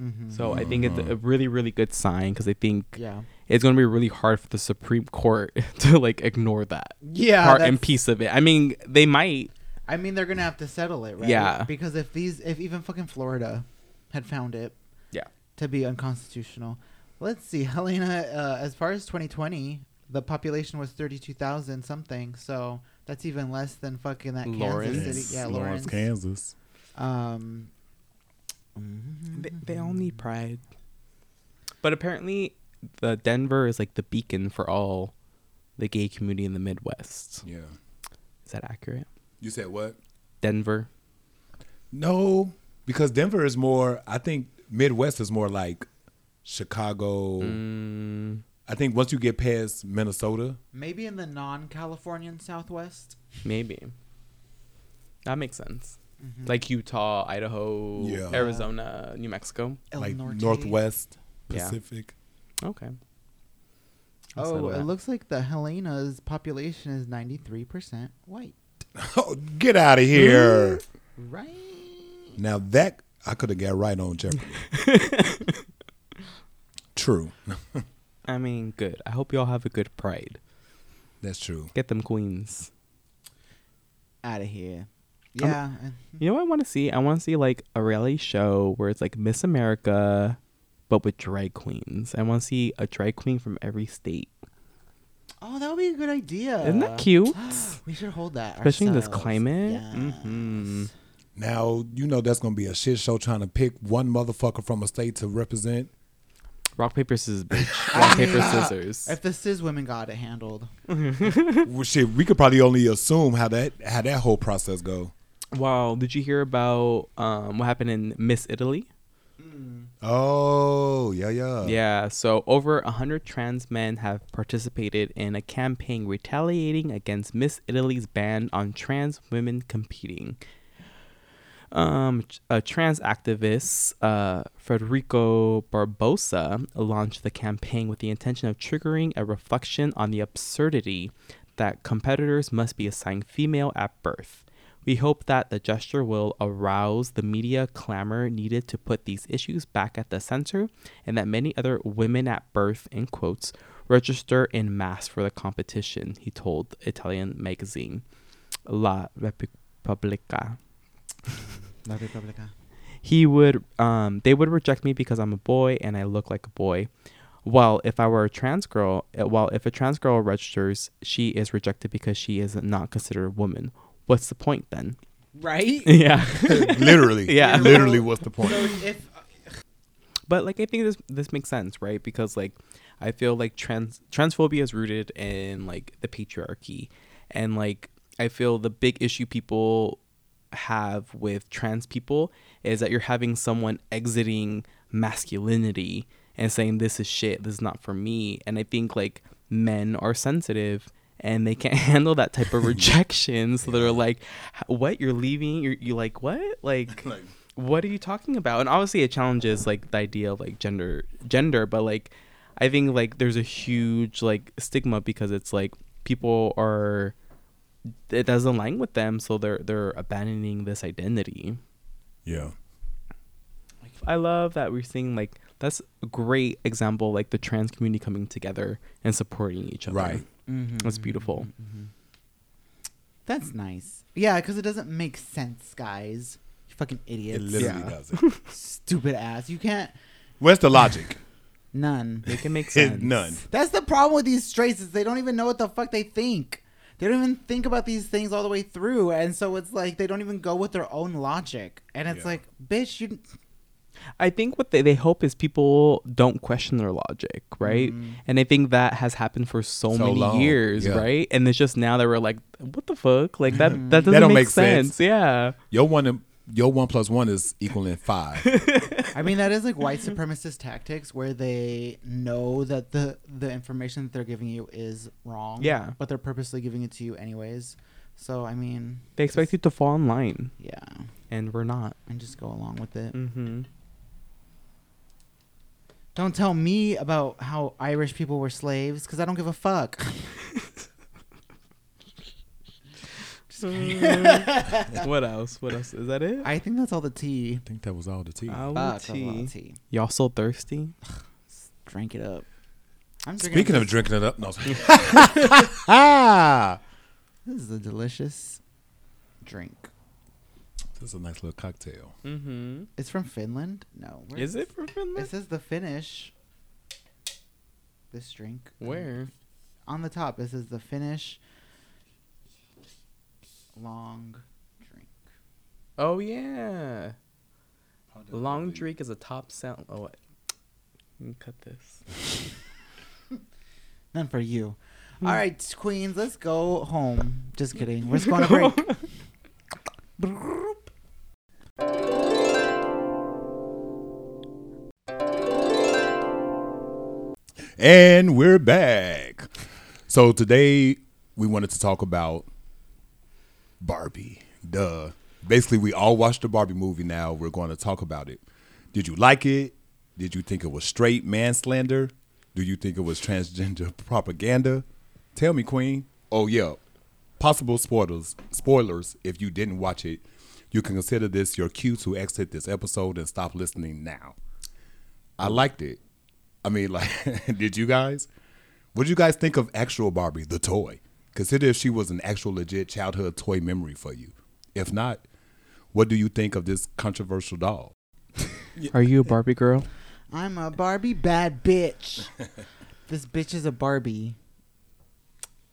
Mm-hmm. So I think it's a really, really good sign because I think yeah, it's going to be really hard for the Supreme Court to like ignore that yeah, part and piece of it. I mean, they might. I mean, they're gonna have to settle it, right? Yeah. Because if these, if even fucking Florida had found it, Yeah. to be unconstitutional, let's see, Helena. Uh, as far as 2020, the population was 32,000 something. So that's even less than fucking that Lawrence. Kansas City. Yeah, Lawrence. Kansas. Um. They, they all need pride. But apparently, the Denver is like the beacon for all the gay community in the Midwest. Yeah. Is that accurate? You said what? Denver. No, because Denver is more. I think Midwest is more like Chicago. Mm, I think once you get past Minnesota, Maybe in the non-Californian Southwest. maybe. That makes sense. Mhm. Like Utah, Idaho, Yeah. Arizona, New Mexico. El like Norte. Northwest Yeah. Pacific. Okay. Oh, it looks like the Helena's population is 93% white. Oh, get out of here! Right. now that I could have got right on Jeopardy. true, I mean, good. I hope y'all have a good pride. that's true. Get them queens. Out of here. Yeah. and- You know what I want to see? I want to see like a reality show where it's like Miss America, but with drag queens. I want to see a drag queen from every state. Oh, that would be a good idea. Isn't that cute? we should hold that. Especially in this climate. Yes. Mhm. Now you know that's gonna be a shit show trying to pick one motherfucker from a state to represent. Rock paper scissors, bitch. Rock paper scissors. If the cis women got it handled. Well, shit, we could probably only assume how that how that whole process go. Wow, did you hear about um what happened in Miss Italy? Oh yeah yeah Yeah, so over a hundred trans men have participated in a campaign retaliating against Miss Italy's ban on trans women competing. Um, a trans activist, uh, Federico Barbosa, launched the campaign with the intention of triggering a reflection on the absurdity that competitors must be assigned female at birth. We hope that the gesture will arouse the media clamor needed to put these issues back at the center and that many other women at birth, in quotes, register in mass for the competition, he told Italian magazine La Repubblica. La Repubblica. He would um they would reject me because I'm a boy and I look like a boy. While if I were a trans girl, uh, while if a trans girl registers, she is rejected because she is not considered a woman. What's the point then? Right? yeah. literally Yeah. literally what's the point? So if But like I think this this makes sense, right? Because like I feel like trans transphobia is rooted in like the patriarchy, and like I feel the big issue people have with trans people is that you're having someone exiting masculinity and saying this is shit, this is not for me, and I think like men are sensitive and they can't handle that type of rejection, so they're like, "What? You're leaving? You're you like what? Like." Like, what are you talking about and obviously it challenges like the idea of like gender gender but like i think like there's a huge like stigma because it's like people are it doesn't align with them so they're they're abandoning this identity yeah. i love that we're seeing like that's a great example like the trans community coming together and supporting each other Right. Mhm, That's beautiful. mhm, mhm. That's nice. Yeah, because it doesn't make sense, guys. You fucking idiots. It literally Yeah. doesn't. Stupid ass. You can't. Where's the logic? None. they can make sense None. That's the problem with these straights is they don't even know what the fuck they think. They don't even think about these things all the way through, and so it's like they don't even go with their own logic. And it's Yeah. like, bitch, you. I think what they, they hope is people don't question their logic, right? Mm. And I think that has happened for so, So many long, years, yeah. right? And it's just now that we're like, what the fuck? Like that Mhm. that doesn't don't make, make sense. sense. Yeah. Your one your one plus one is equaling five. I mean, that is like white supremacist tactics where they know that the the information that they're giving you is wrong. Yeah. But they're purposely giving it to you anyways. So I mean, They expect you to fall in line, yeah, and we're not. and just go along with it. Mm-hmm. Don't tell me about how Irish people were slaves because I don't give a fuck. just what else? What else? Is that it? I think that's all the tea. I think that was all the tea. All Ah, the it's a lot tea. of tea. Y'all so thirsty? Drank it up. I'm drinking Speaking of drinking it up, no. ah, this is a delicious drink. this is a nice little cocktail. Mm-hmm. It's from Finland. No, where- Is it from It Finland? says the Finnish. This drink Where? on the top. It says the Finnish long drink. Oh yeah. Long drink is a top sound. Oh what? Let me cut this. None for you. Hmm. All right, queens, let's go home. Just kidding. We're just going to break. And we're back. So today we wanted to talk about Barbie. Duh. Basically, we all watched the Barbie movie now. We're going to talk about it. Did you like it? Did you think it was straight manslander? Do you think it was transgender propaganda? Tell me, Queen. Oh, yeah. Possible spoilers. Spoilers if you didn't watch it. You can consider this your cue to exit this episode and stop listening now. I liked it. I mean, like, did you guys? What did you guys think of actual Barbie, the toy? Consider if she was an actual legit childhood toy memory for you. If not, what do you think of this controversial doll? Are you a Barbie girl? I'm a Barbie bad bitch. this bitch is a Barbie.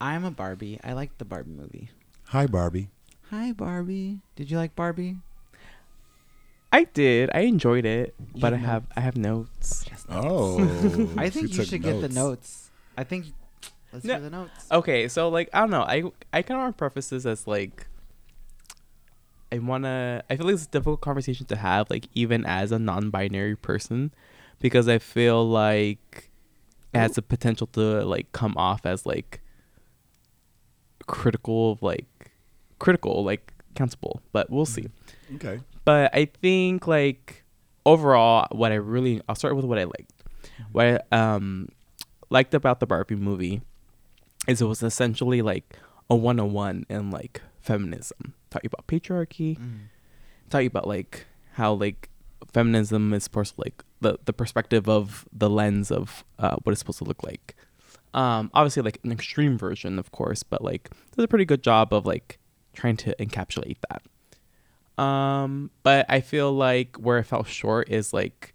I'm a Barbie. I like the Barbie movie. Hi, Barbie. Hi, Barbie. Did you like Barbie? I did. I enjoyed it, You but I have have I have notes. Oh, I think she you took should get the notes. I think. Let's No. hear the notes. Okay, so like I don't know. I I kind of want to preface this as like I wanna. I feel like it's a difficult conversation to have, like even as a non-binary person, because I feel like it has the potential to like come off as like critical of like critical, like accountable. But we'll see. Okay. But I think like overall, what I really I'll start with what I liked. What I um liked about the Barbie movie is it was essentially like a 101 in like feminism. Talking about patriarchy, Mm. talking about like how like feminism is supposed to like the the perspective of the lens of uh, what it's supposed to look like. Um, obviously like an extreme version, of course, but like does a pretty good job of like trying to encapsulate that. Um, but I feel like where it fell short is like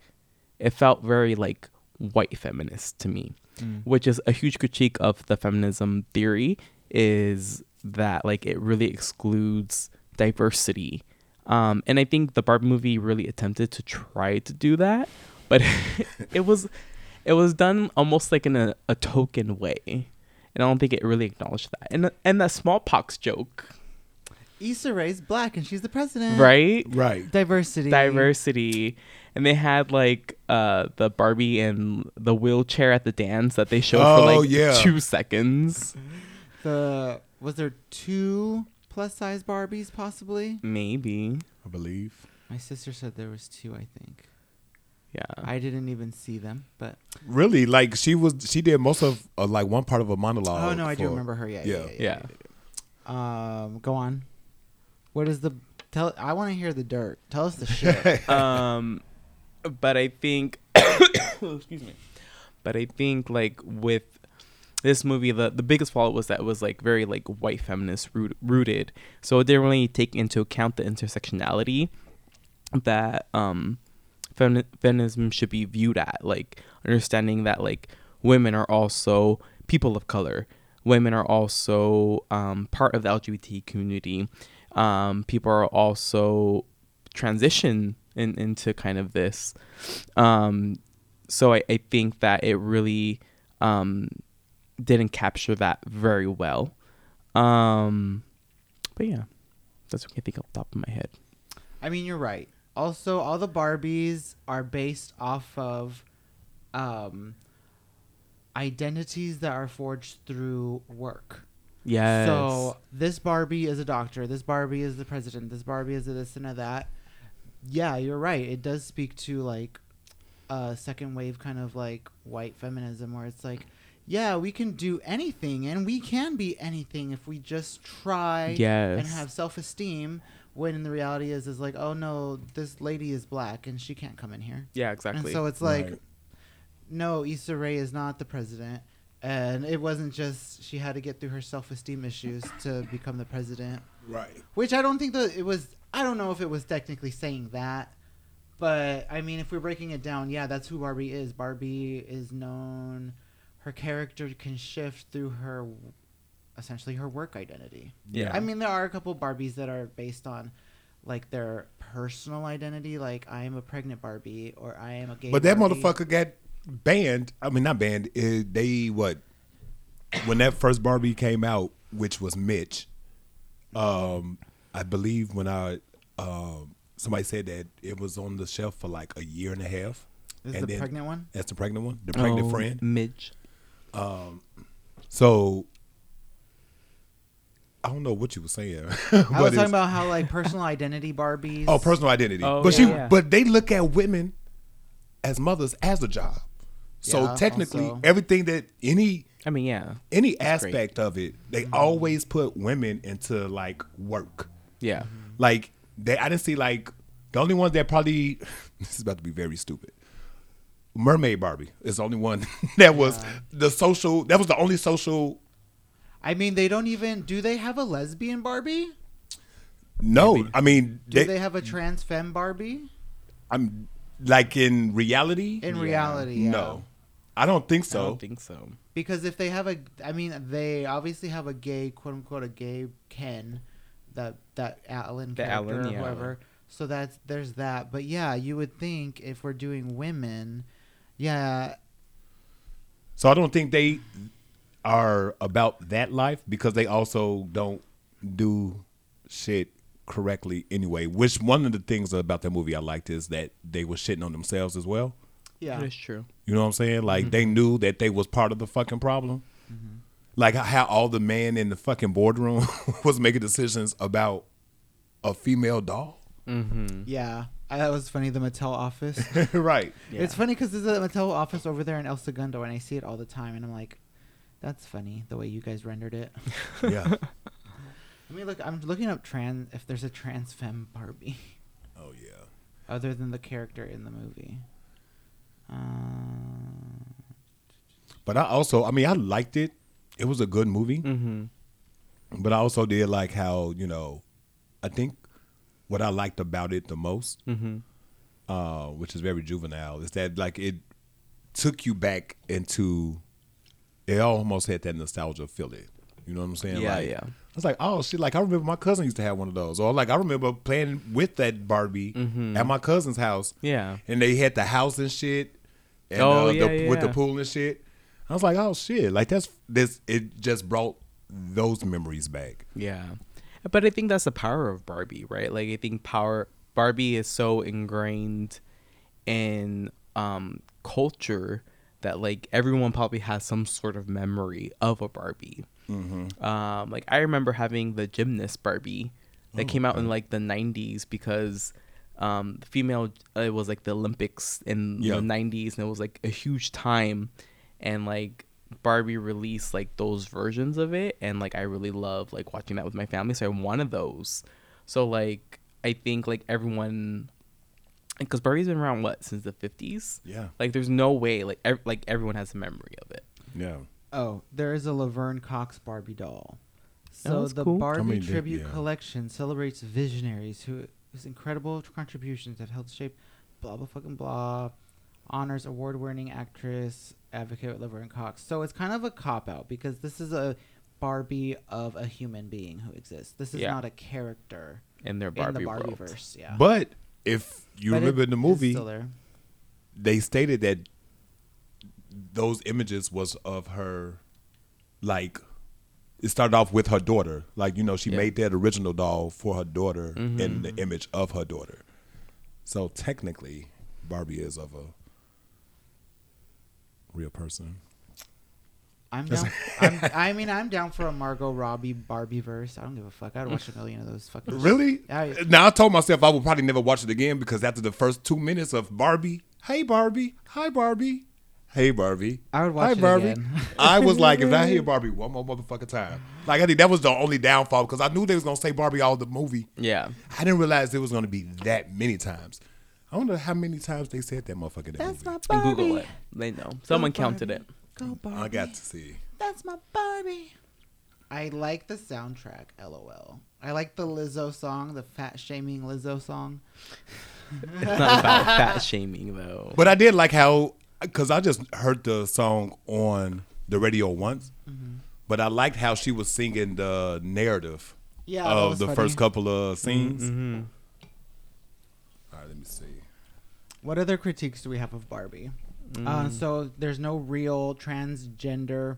it felt very like white feminist to me, Mm. which is a huge critique of the feminism theory is that like it really excludes diversity. Um, and I think the Barbie movie really attempted to try to do that, but it was it was done almost like in a, a token way. And I don't think it really acknowledged that. And and that smallpox joke, Issa Rae's black and she's the president. right? Right. Diversity. diversity and they had like uh the barbie and the wheelchair at the dance that they showed Oh, for like yeah. two seconds The was there two plus size Barbies possibly? maybe I believe. My sister said there was two. I think. yeah I didn't even see them, but Really, like she was. She did most of uh, like one part of a monologue. oh no, I do remember her. Yeah, yeah, yeah. yeah. yeah, yeah. Um, go on. What is the tell? I want to hear the dirt. Tell us the shit. um but i think excuse me but i think like with this movie the, the biggest fault was that it was like very like white feminist root, rooted so it didn't really take into account the intersectionality that um femi- feminism should be viewed at like understanding that like women are also people of color women are also um, part of the lgbt community um, people are also transition in, into kind of this um, so I, I think that it really um, didn't capture that very well um, but yeah that's what i think off the top of my head I mean, you're right. Also, all the Barbies are based off of um, identities that are forged through work. Yes So this Barbie is a doctor. This Barbie is the president. This Barbie is a this and a that. Yeah, you're right. It does speak to like a second wave kind of like white feminism where it's like, yeah, we can do anything and we can be anything if we just try and have self-esteem when the reality is is like, "Oh no, this lady is black and she can't come in here." Yeah, exactly. And so it's like, Right. no, Issa Rae is not the president. And it wasn't just she had to get through her self esteem issues to become the president. Right. Which I don't think that it was. I don't know if it was technically saying that. But I mean, if we're breaking it down, yeah, that's who Barbie is. Barbie is known. Her character can shift through her, essentially her work identity. Yeah. I mean, there are a couple Barbies that are based on, like their personal identity. Like I am a pregnant Barbie, or I am a gay. But that Barbie. motherfucker got banned. I mean, not banned. eh, they what? When that first Barbie came out, which was Midge, um, I believe when I um, somebody said that it was on the shelf for like a year and a half. Is and the then- pregnant one. That's the pregnant one, the pregnant Oh, friend. Midge. So I don't know what you were saying. I was talking about how like personal identity Barbies. Oh, personal identity. Oh, but yeah, she, yeah. but they look at women as mothers as a job. So Yeah, technically, also. everything that any I mean, yeah. any That's great. aspect of it, they mm-hmm. always put women into like work. Yeah. Mm-hmm. Like they, I didn't see like the only ones that probably this is about to be very stupid. Mermaid Barbie is the only one that was the social. That was the only social. I mean, they don't even. Do they have a lesbian Barbie? No, I mean, Do they, they, have a trans femme Barbie? I'm like in reality. In Yeah. reality, yeah. no, I don't think so. I don't think so. Because if they have a, I mean, they obviously have a gay, quote unquote, a gay Ken, that that Alan The character Alan, or yeah. whoever. So that's there's that. But yeah, you would think if we're doing women, yeah, So I don't think they are about that life because they also don't do shit correctly anyway. Which one of the things about that movie I liked is that they were shitting on themselves as well. Yeah, That is true. You know what I'm saying? Like they knew that they was part of the fucking problem. Like how all the man in the fucking boardroom was making decisions about a female doll. Mm-hmm. yeah. I, that was funny. The Mattel office. right. It's funny because there's a Mattel office over there in El Segundo, and I see it all the time, and I'm like, that's funny the way you guys rendered it. Yeah. I mean, look. I'm looking up trans if there's a trans femme Barbie oh yeah. other than the character in the movie. But I also, I mean, I liked it. It was a good movie. Mm-hmm. But I also did like how, you know, I think what I liked about it the most, Mm-hmm. uh, which is very juvenile, is that like it took you back into it almost had that nostalgia feeling. You know what I'm saying? Yeah, like, yeah. I was like, oh shit, like I remember my cousin used to have one of those. Or like I remember playing with that Barbie Mhm. at my cousin's house. Yeah. And they had the house and shit. And Oh, uh, yeah, the, with the pool and shit. I was like, oh shit. Like that's this it just brought those memories back. Yeah. But I think that's the power of Barbie, right? Like I think power Barbie is so ingrained in um culture that like everyone probably has some sort of memory of a Barbie. Um like I remember having the gymnast Barbie that Oh, came out in like the 90s because um the female it was like the Olympics in Yeah. the 90s and it was like a huge time and like Barbie released like those versions of it and like I really love like watching that with my family so I wanted those so like I think like everyone because Barbie's been around what since the 50s Yeah. like there's no way like ev- like everyone has a memory of it Yeah. oh, there is a Laverne Cox Barbie doll. Oh, So that's the cool. Barbie I mean, tribute yeah. collection celebrates visionaries who whose incredible contributions have helped shape blah blah fucking blah. Honors award-winning actress advocate with Laverne Cox. So it's kind of a cop out because this is a Barbie of a human being who exists. This is Yeah. not a character in their Barbie, in Barbie the world. Barbieverse. Yeah, But if you But remember in the movie, still there. they stated that those images was of her like it started off with her daughter. Like, you know, she Yeah. made that original doll for her daughter Mhm. in the image of her daughter. So technically Barbie is of a real person. I'm down. I'm, I mean, I'm down for a Margot Robbie Barbie verse. I don't give a fuck. I'd watch a million of those fucking. Really? I- now I told myself I would probably never watch it again because after the first two minutes of Barbie, hey Barbie, hi Barbie, Hey Barbie. I would watch Hi it Barbie. again. I was like, if I hear Barbie one more motherfucking time, like I think that was the only downfall because I knew they was gonna say Barbie all the movie. Yeah. I didn't realize it was gonna be that many times. I wonder how many times they said that motherfucker. that That's movie. my Barbie. Google it. They know. Someone counted it. Go Barbie. I got to see. That's my Barbie. I like the soundtrack. LOL. I like the Lizzo song, the fat shaming Lizzo song. It's not about fat shaming though. But I did like how, because I just heard the song on the radio once, Mm-hmm. but I liked how she was singing the narrative Yeah, of the funny. first couple of scenes. Mm-hmm. All right, let me see. What other critiques do we have of Barbie? Mm. Uh, so there's no real transgender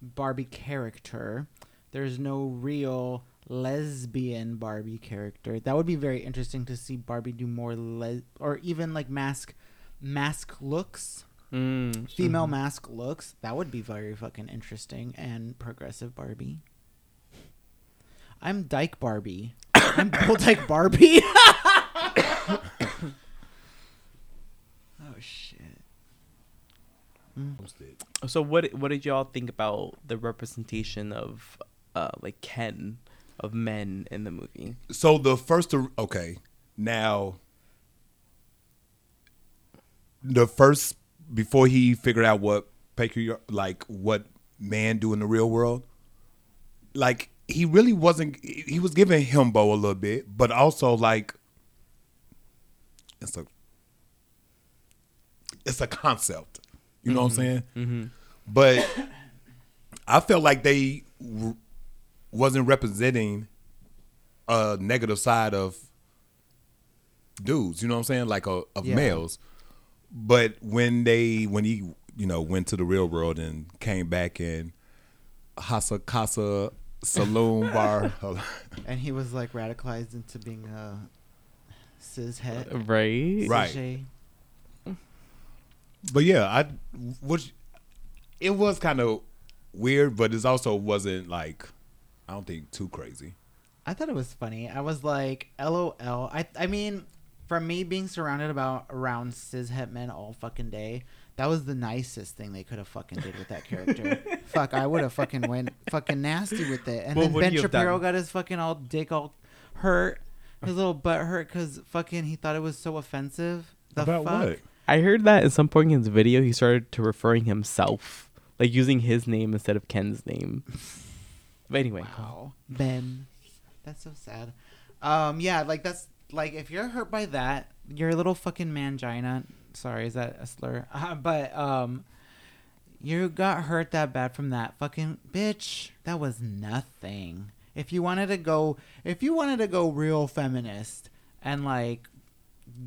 Barbie character. There's no real lesbian Barbie character. That would be very interesting to see Barbie do more les or even like masc masc looks, Mm. female masc looks. That would be very fucking interesting and progressive Barbie. I'm Dyke Barbie. I'm Bill Dyke Barbie. shit. So what what did y'all think about the representation of uh like Ken of men in the movie? So the first, okay, now the first before he figured out what patri like what man do in the real world, like he really wasn't. He was giving himbo a little bit, but also like it's a it's a concept. You know what I'm saying? Mm-hmm. But I felt like they w- wasn't representing a negative side of dudes. You know what I'm saying? Like a, of Yeah. males. But when they when he you know went to the real world and came back in Hasa Casa Saloon Bar, And he was like radicalized into being a cis het. Right? Right. But yeah, I which it was kind of weird, but it also wasn't like I don't think too crazy. I thought it was funny. I was like, LOL. I I mean, from me being surrounded about around cis het men all fucking day, that was the nicest thing they could have fucking did with that character. Fuck, I would have fucking went fucking nasty with it. And What then Ben Shapiro got his fucking all dick all hurt, his little butt hurt because fucking he thought it was so offensive. The About fuck? what? I heard that at some point in his video he started to referring himself like using his name instead of Ken's name. But anyway, Wow, Ben, that's so sad. Um, yeah, like that's like if you're hurt by that, you're a little fucking mangina. Sorry, is that a slur? Uh, but um, you got hurt that bad from that fucking bitch. That was nothing. If you wanted to go, if you wanted to go real feminist and like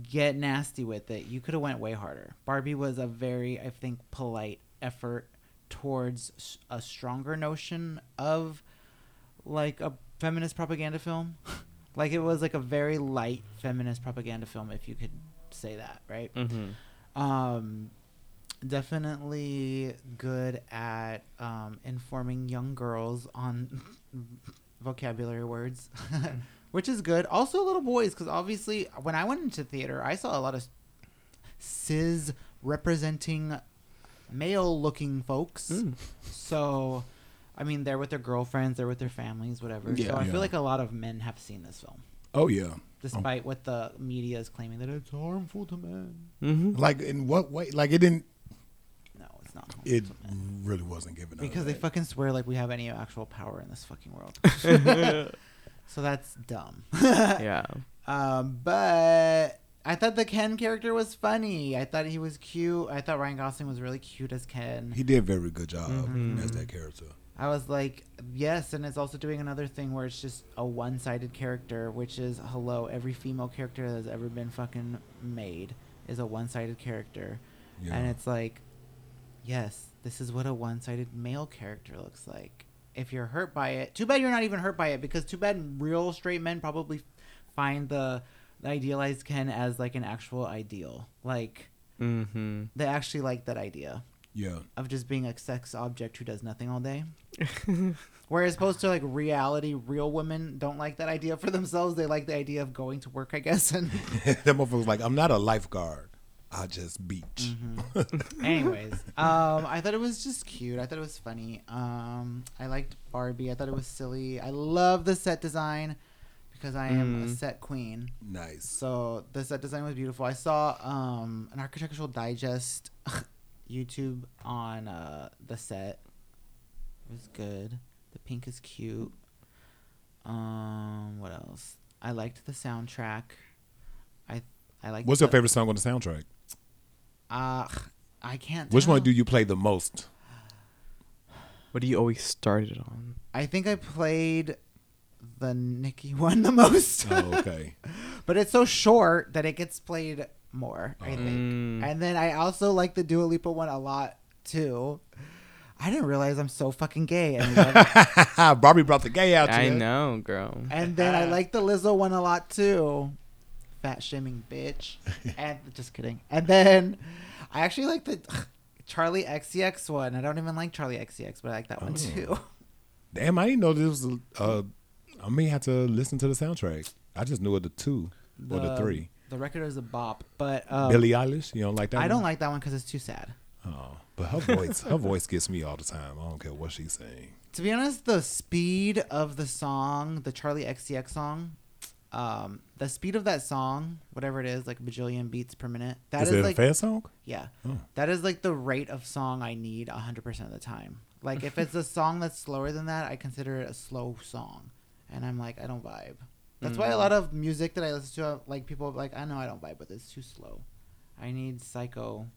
get nasty with it, you could have went way harder. Barbie was a very, I think, polite effort towards a stronger notion of like a feminist propaganda film. like it was like a very light feminist propaganda film, if you could say that, right? mm-hmm. Um, definitely good at um, informing young girls on vocabulary words, which is good. Also, little boys, because obviously, when I went into theater, I saw a lot of cis representing male looking folks. Mm. So, I mean, they're with their girlfriends, they're with their families, whatever. Yeah. so I Yeah. feel like a lot of men have seen this film, Oh yeah. despite what the media is claiming that it's harmful to men. Mm-hmm. Like in what way? Like it didn't. No, it's not. It really wasn't given. Because they fucking swear like we have any actual power in this fucking world. so that's dumb. yeah. um, but I thought the Ken character was funny. I thought he was cute. I thought Ryan Gosling was really cute as Ken. He did a very good job Mhm. as that character. I was like, yes, and it's also doing another thing where it's just a one-sided character, which is hello, every female character that has ever been fucking made is a one-sided character, Yeah. and it's like, yes, this is what a one-sided male character looks like. If you're hurt by it, too bad you're not even hurt by it, because too bad real straight men probably find the, the idealized Ken as like an actual ideal, like Mm-hmm. they actually like that idea yeah. of just being a sex object who does nothing all day. Whereas opposed to like reality, real women don't like that idea for themselves. They like the idea of going to work, I guess. And that motherfucker was like, I'm not a lifeguard. I just beach. Mm-hmm. Anyways, um, I thought it was just cute. I thought it was funny. Um, I liked Barbie. I thought it was silly. I love the set design because I am a Mm. set queen. Nice. So the set design was beautiful. I saw um, an architectural digest YouTube on uh, the set. It was good. The pink is cute. Um, what else? I liked the soundtrack. I I like. What's your favorite song on the soundtrack? Uh, I can't. Which one do you play the most? What do you always start it on? I think I played the Nicki one the most. Oh, okay. but it's so short that it gets played more, I think. Mm. And then I also like the Dua Lipa one a lot too. I didn't realize I'm so fucking gay. And, then- Barbie brought the gay out. I you. know, girl. and then I like the Lizzo one a lot too. Fat shaming bitch. and just kidding. And then I actually like the Charli XCX one. I don't even like Charli XCX, but I like that one Oh. too. Damn, I didn't know this was. Uh, I may have to listen to the soundtrack. I just knew of the two or the three. The record is a bop, but um, Billie Eilish, you don't like that? I don't like that one because it's too sad. Oh, but her voice, her voice gets me all the time. I don't care what she's saying. To be honest, the speed of the song, the Charli XCX song, um, the speed of that song, whatever it is, like a bajillion beats per minute, that is is, it like a fast song? yeah, Oh. that is like the rate of song I need hundred percent of the time. Like if it's a song that's slower than that, I consider it a slow song, and I'm like I don't vibe. That's why a Mm. lot of music that I listen to, like people are like I know I don't vibe with it. It's too slow. I need psycho.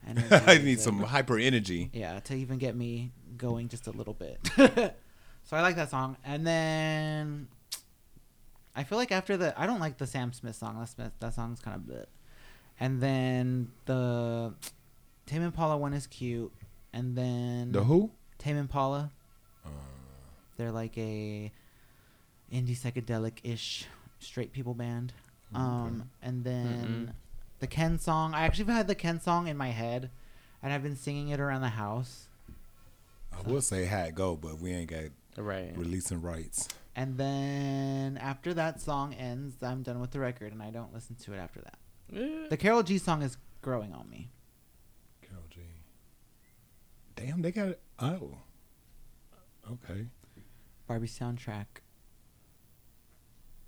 energy I need some hyper energy. Yeah, to even get me going just a little bit. so I like that song. And then I feel like after the I don't like the Sam Smith song. That Smith that song's kind of bit. And then the Tame Impala one is cute. And then The who? Tame Impala. They're like a indie psychedelic ish straight people band. Um and then Mm-mm. the Ken song. I actually had the Ken song in my head and I've been singing it around the house. I will say how it go, but we ain't got Right. releasing rights. And then after that song ends, I'm done with the record and I don't listen to it after that. Eh. The Karol G song is growing on me. Karol G. Damn, they got it. Oh. Okay. Barbie soundtrack.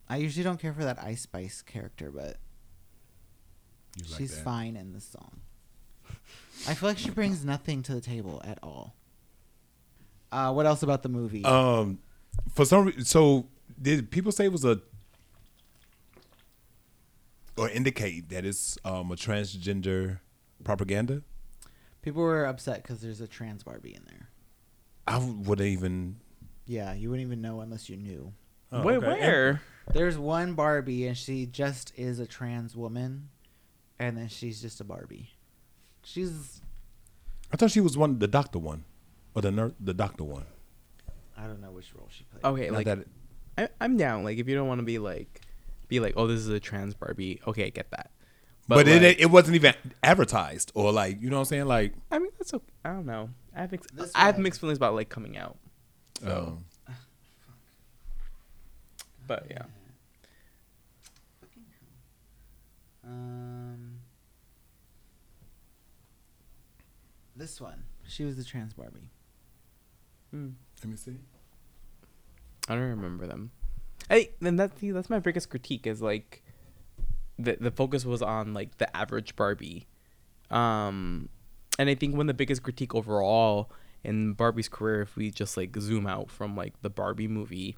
I usually don't care for that Ice Spice character, but You like she's that. fine in this song. I feel like she brings nothing to the table at all. Uh, what else about the movie? Um, for some reason, so did people say it was a or indicate that it's um a transgender propaganda? People were upset because there's a trans Barbie in there. I would they even. Yeah, you wouldn't even know unless you knew. Oh, Wait, okay. where? There's one Barbie, and she just is a trans woman, and then she's just a Barbie. She's I thought she was one, the doctor one, or the nurse, the doctor one. I don't know which role she played. Okay, Not like that it- I, I'm down. Like if you don't want to be like, be like, oh, this is a trans Barbie. Okay, I get that. but, like, it it wasn't even advertised or like you know what I'm saying like. I mean, that's okay. I don't know. I have mixed, This I have one. mixed feelings about like coming out. So, um, but yeah. Um, this one. She was the trans Barbie. Hmm. let me see. I don't remember them. Hey, then that's see, that's my biggest critique is like the the focus was on like the average Barbie. Um and I think one of the biggest critique overall in Barbie's career if we just like zoom out from like the Barbie movie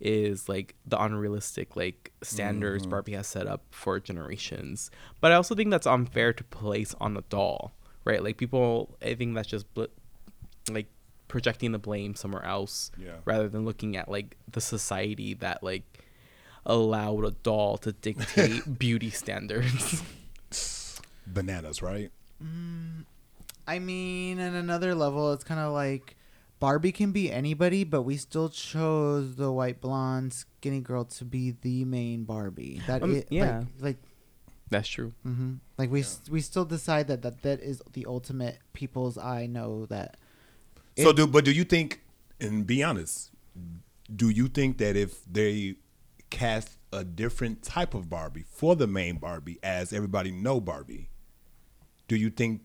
is like the unrealistic like standards Barbie has set up for generations. But I also think that's unfair to place on the doll, right? Like people I think that's just bl- like projecting the blame somewhere else Yeah. rather than looking at like the society that like allowed a doll to dictate beauty standards. Bananas, right? I mean, at another level, it's kind of like Barbie can be anybody, but we still chose the white blonde skinny girl to be the main Barbie. That Um, it, yeah. like, like That's true. hmm Like we s we still decide that, that that is the ultimate people's eye know that. So It- do but do you think and be honest, do you think that if they cast a different type of Barbie for the main Barbie as everybody know Barbie, do you think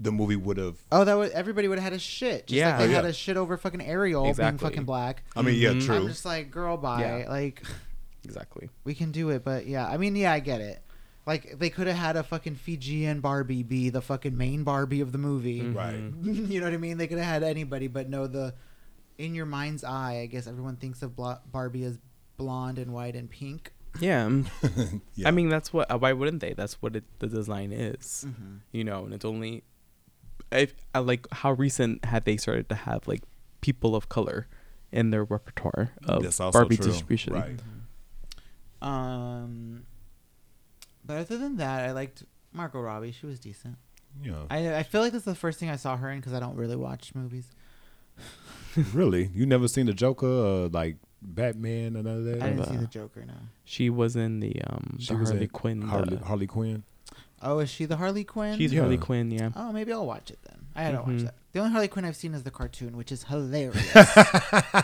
the movie would have? Oh, that would everybody would have had a shit. Just Yeah. like they Oh, had a shit over fucking Ariel Exactly. being fucking black. I mean, yeah, true. I'm just like, girl, bye. Yeah. Like, Exactly. we can do it, but yeah, I mean, yeah, I get it. Like, they could have had a fucking Fijian Barbie be the fucking main Barbie of the movie. Mhm. Right. you know what I mean? They could have had anybody, but no, the in your mind's eye, I guess everyone thinks of Barbie as blonde and white and pink. Yeah. Yeah. I mean, that's what. uh, Why wouldn't they? That's what it, the design is. Mm-hmm. You know, and it's only. I, I like how recent had they started to have like people of color in their repertoire of Barbie true. distribution. Right. Um, but other than that, I liked Margot Robbie. She was decent. Yeah. I I feel like this is the first thing I saw her in because I don't really watch movies. really? You never seen the Joker or like Batman or none of that? I didn't Uh, see the Joker. No. She was in the um She the was Harley in Quinn. Harley, the- Harley Quinn. Oh, is she the Harley Quinn? she's Yeah. Harley Quinn. Yeah. Oh, maybe I'll watch it then. I haven't Mhm. watched that. The only Harley Quinn I've seen is the cartoon, which is hilarious.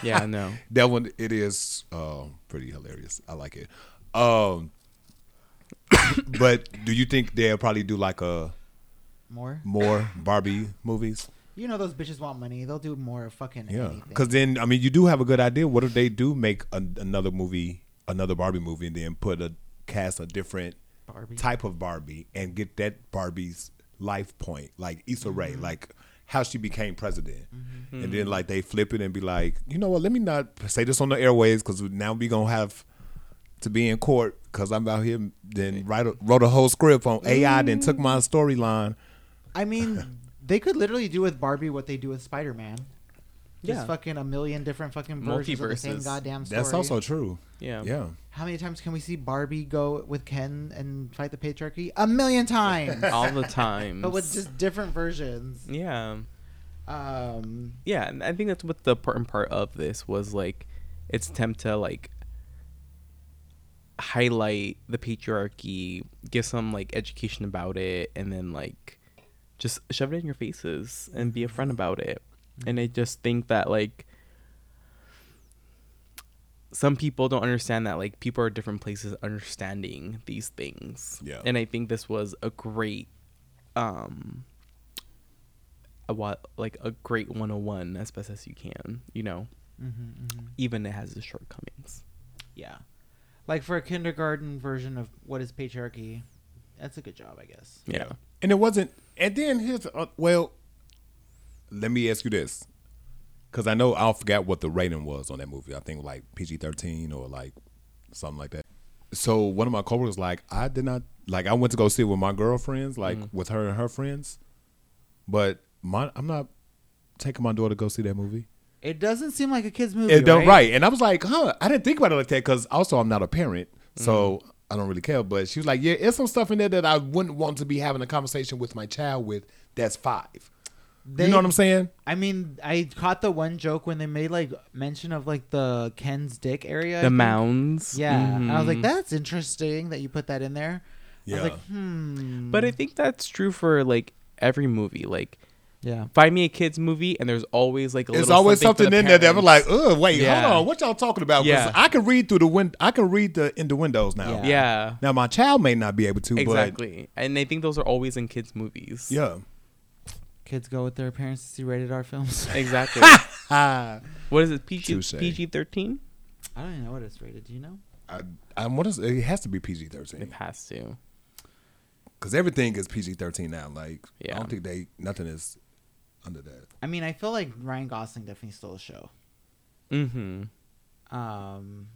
yeah. I know That one it is uh, pretty hilarious. I like it. Um, but do you think they'll probably do like a more? more Barbie movies? You know those bitches want money. They'll do more fucking Yeah, because then I mean you do have a good idea. What if they do make a, another movie, another Barbie movie, and then put a cast a different Barbie. type of Barbie and get that Barbie's life point, like Issa Rae, Mm-hmm. like how she became president, and then like they flip it and be like, you know what? Let me not say this on the airways because now we gonna have to be in court because I'm out here. Then write a, wrote a whole script on AI, then took my storyline. I mean, they could literally do with Barbie what they do with Spider Man. Just Yeah. fucking a million different fucking versions of the same goddamn story. That's also true. Yeah. Yeah. How many times can we see Barbie go with Ken and fight the patriarchy? A million times. All the time. but with just different versions. Yeah. Um, Yeah, and I think that's what the important part of this was like its attempt to like highlight the patriarchy, give some like education about it, and then like just shove it in your faces and be upfront about it. And I just think that like some people don't understand that like people are different places understanding these things. Yeah. And I think this was a great um a what like a great 101 as best as you can, you know. mhm, mhm. Even it has its shortcomings. Yeah. Like for a kindergarten version of what is patriarchy, that's a good job, I guess. Yeah. And it wasn't. And then here's uh, well. Let me ask you this, because I know I forgot what the rating was on that movie. I think like PG thirteen or like something like that. So one of my coworkers like I did not like I went to go see it with my girlfriends, like with her and her friends, but my I'm not taking my daughter to go see that movie. It doesn't seem like a kid's movie. It don't right? right. And I was like, huh, I didn't think about it like that because also I'm not a parent. So Mm-hmm. I don't really care. But she was like, yeah, there's some stuff in there that I wouldn't want to be having a conversation with my child with that's five. They- you know what I'm saying? I mean, I caught the one joke when they made like mention of like the Ken's dick area. The mounds. Yeah, and I was like, Mhm. that's interesting that you put that in there. I Yeah. was like, hmm. But I think that's true for like every movie. Like yeah, find me a kids movie and there's always like a There's always for something the in there that was like, oh wait, Yeah. hold on, what y'all talking about? 'Cause Yeah. I can read through the win. I can read the in the windows now. Yeah. yeah. Now my child may not be able to, Exactly. And I think those are always in kids movies. yeah. kids go with their parents to see rated R films. Exactly. What is it? PG PG thirteen. I don't even know what it's rated. Do you know? I, I'm. what is it has to be PG thirteen. It has to. because everything is PG thirteen now. Like I don't think they nothing is under that. I mean, I feel like Ryan Gosling definitely stole the show. Mm-hmm. Um,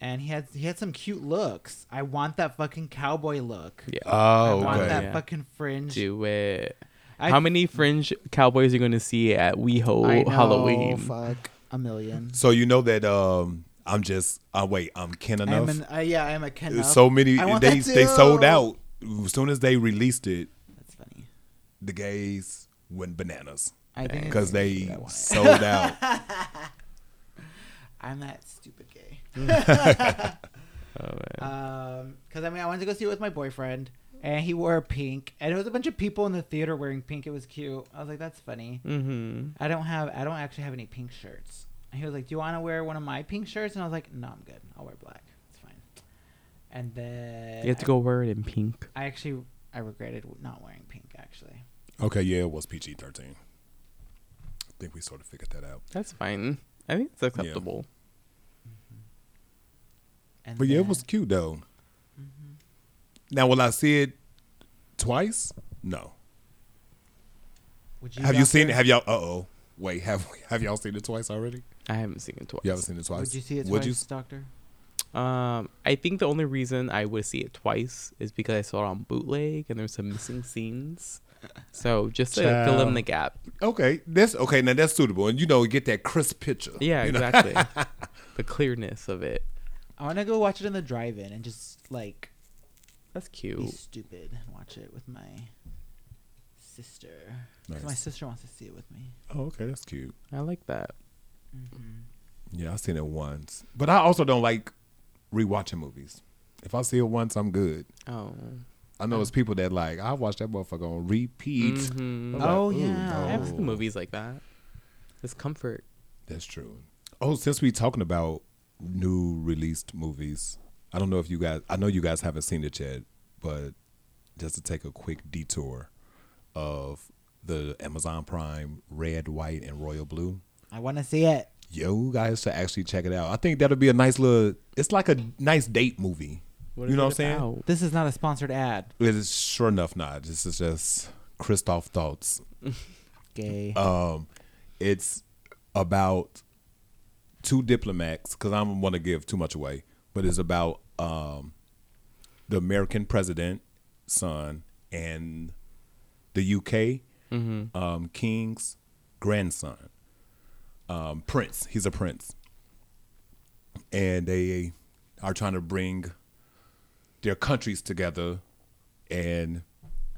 and he had he had some cute looks. I want that fucking cowboy look. Yeah. Oh, I want okay. that Yeah. fucking fringe. Do it. I- How many fringe cowboys are you going to see at WeHo I know, Halloween? Fuck a million. So you know that um I'm just uh, wait I'm Ken I'm enough. an, uh, yeah, I'm a Ken. Nuff. so many I want they that they sold out as soon as they released it. That's funny. The gays went bananas because they I want it. sold out. I'm that stupid gay. Oh, man. Um, because I mean, I wanted to go see it with my boyfriend, and he wore pink, and it was a bunch of people in the theater wearing pink. It was cute. I was like, that's funny. mm-hmm. I don't have, I don't actually have any pink shirts. And he was like, do you want to wear one of my pink shirts? And I was like, no, I'm good. I'll wear black. It's fine. And then You have to go wear it in pink. I actually, I regretted not wearing pink. Actually, Okay, yeah, it was PG thirteen. I think we sort of figured that out. That's fine. I think it's acceptable. and But yeah, it was cute though. Now, will I see it twice? No. Would have you seen? Doctor? Have y'all? Uh oh. Wait, have have y'all seen it twice already? I haven't seen it twice. You haven't seen it twice. Would you see it Would twice, you? Doctor? Um, I think the only reason I would see it twice is because I saw it on bootleg and there's some missing scenes. So just to fill in the gap. Okay, that's okay. Now that's suitable, and you know, get that crisp picture. Yeah, you know? exactly. the clearness of it. I want to go watch it in the drive-in and just like That's cute. be cute. stupid and watch it with my sister. 'Cause My sister wants to see it with me. Oh, okay, that's cute. I like that. Mm-hmm. Yeah, I've seen it once, but I also don't like rewatching movies. If I see it once, I'm good. Oh. I know it's people that like I watch that motherfucker on repeat. Mhm. I'm like, Oh, ooh, yeah. I have seen movies like that. It's comfort. That's true. Oh, since we talking about new released movies, I don't know if you guys. I know you guys haven't seen it yet, but just to take a quick detour of the Amazon Prime Red, White, and Royal Blue. I want to see it. Yo, guys should actually check it out. I think that'll be a nice little. It's like a nice date movie. What you know what I'm saying? about? This is not a sponsored ad. It is sure enough not. This is just Christoph thoughts. Gay. Um, it's about two diplomats because I don't want to give too much away, but it's about um, the American president son and the UK um, king's grandson, um, prince. He's a prince, and they are trying to bring their countries together and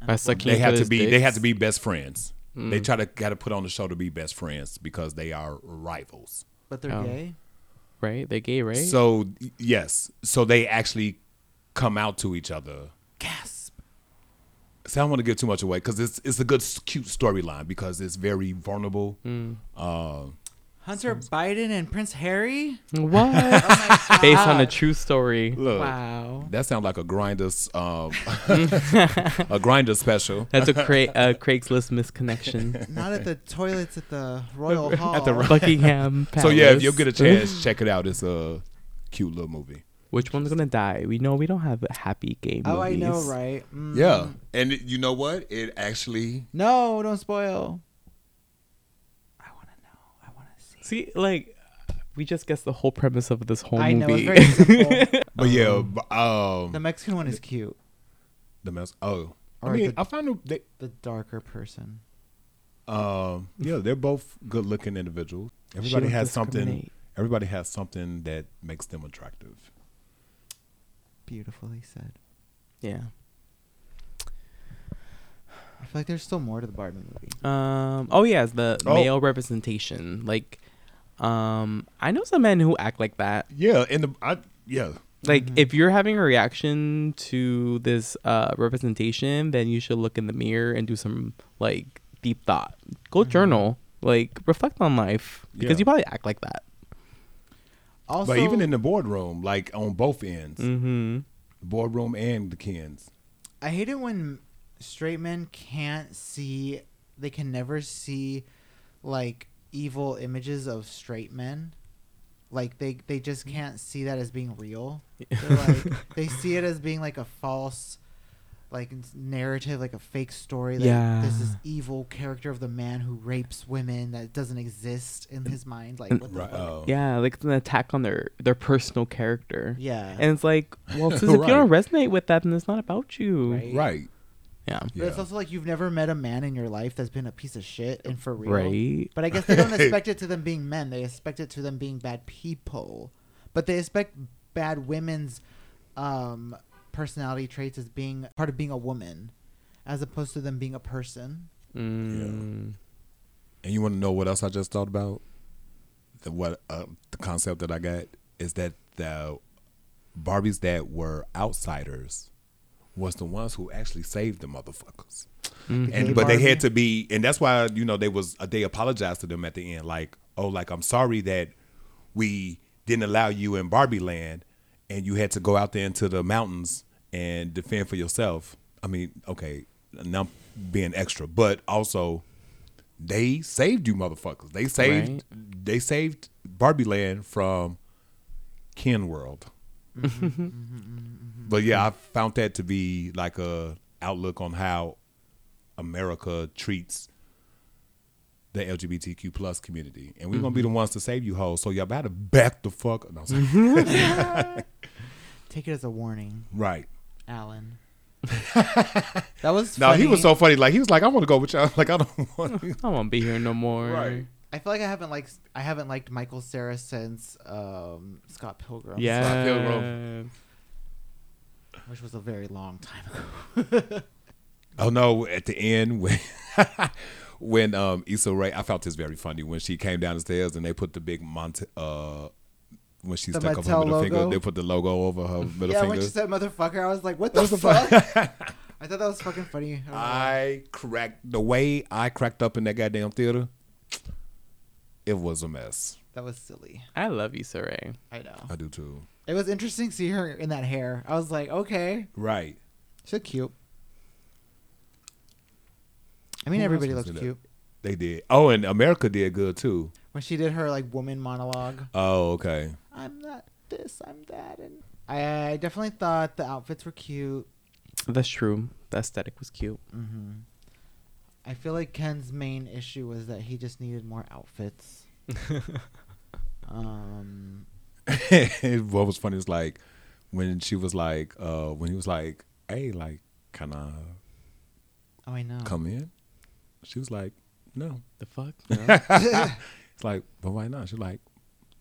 By sucking they each have to other's be they dicks? have to be best friends. Mm. They try to got to put on the show to be best friends because they are rivals. but they're Oh. gay. right. They're gay, right? So yes, so they actually come out to each other. Gasp. So I don't want to give too much away because it's it's a good cute storyline because it's very vulnerable. Mm. Uh, Hunter Biden and Prince Harry. what? Oh Based on a true story. look, Wow. that sounds like a Grindr's um, a Grindr special. That's a Cra- uh, Craigslist misconnection. Not at the toilets at the Royal Hall. At the Buckingham Palace. So yeah, if you'll get a chance, check it out. It's a cute little movie. Which one's gonna die? We know we don't have a happy game oh, I movies. know, right? Mm. Yeah, and it, you know what? It actually No, don't spoil. I want to know. I want to see. See, like, we just guessed the whole premise of this whole I know movie. it's very simple. But yeah, b- um, the Mexican one is cute. the mess. Oh, I Or mean, the- I found them. They, The darker person. um, yeah, they're both good-looking individuals. Everybody don't has something. discriminate. Everybody has something that makes them attractive. Beautifully said. Yeah. I feel like there's still more to the Barbie movie. Um. Oh yeah, it's the Oh. male representation. Like, um, I know some men who act like that. Yeah, and the I yeah. Like, Mm-hmm. if you're having a reaction to this uh representation, then you should look in the mirror and do some like deep thought. Go Mm-hmm. journal. Like, reflect on life because Yeah. you probably act like that. Also, but even in the boardroom, like on both ends, Mm-hmm. the boardroom and the Kens. I hate it when straight men can't see. They can never see, like evil images of straight men. Like they they just mm. can't see that as being real. They're like they see it as being like a false, like narrative, like a fake story. That Yeah. This is evil character of the man who rapes women that doesn't exist in his mind. Like what the Right. fuck? Oh. Yeah, like it's an attack on their their personal character. Yeah. And it's like, well, since if Right. you don't resonate with that, then it's not about you. Right. Right. Yeah. But Yeah. it's also like you've never met a man in your life that's been a piece of shit and for real. Right. But I guess they don't expect it to them being men. They expect it to them being bad people. But they expect bad women's um, personality traits as being part of being a woman, as opposed to them being a person. Mm. And you want to know what else I just thought about? The what uh, the concept that I got is that the Barbies that were outsiders was the ones who actually saved the motherfuckers. Mhm. And but they had to be, and that's why you know they was uh, they apologized to them at the end, like oh, like I'm sorry that we didn't allow you in Barbie Land, and you had to go out there into the mountains and defend for yourself. I mean, okay, now being extra, but also they saved you motherfuckers. They saved Right. they saved Barbie Land from Ken World. But yeah, I found that to be like a outlook on how America treats the LGBTQ plus community, and we're gonna be the ones to save you hoes. So y'all better back the fuck. No, Take it as a warning, right. Alan. that was funny. No, he was so funny. Like he was like, I want to go with y'all. Like I don't want. I won't want to be here no more. Right. I feel like I haven't liked I haven't liked Michael Cera since um, Scott Pilgrim. Yeah. Pilgrim. Which was a very long time ago. Oh no! At the end when when um Issa Rae, I felt this very funny when she came down the stairs and they put the big Monte uh when she The stuck up her Mattel middle finger, they put the logo over her middle yeah, finger. Yeah, when she said "motherfucker," I was like, "What the What the fuck?" fuck? I thought that was fucking funny. I. I cracked the way I cracked up in that goddamn theater. It was a mess. that was silly. I love you, Saray. I know. I do too. It was interesting to see her in that hair. I was like, okay, Right. she's cute. I mean, Who else everybody was looks in that? cute. They did. Oh, and America did good too. When she did her like woman monologue, Oh, okay. I'm not this, I'm that, and I definitely thought the outfits were cute. That's true. The aesthetic was cute. hmm I feel like Ken's main issue was that he just needed more outfits. um, what was funny is like when she was like, uh, when he was like, "Hey, like, can I oh, I know. come in?" She was like, "No." The fuck? It's like, but why not? She's like,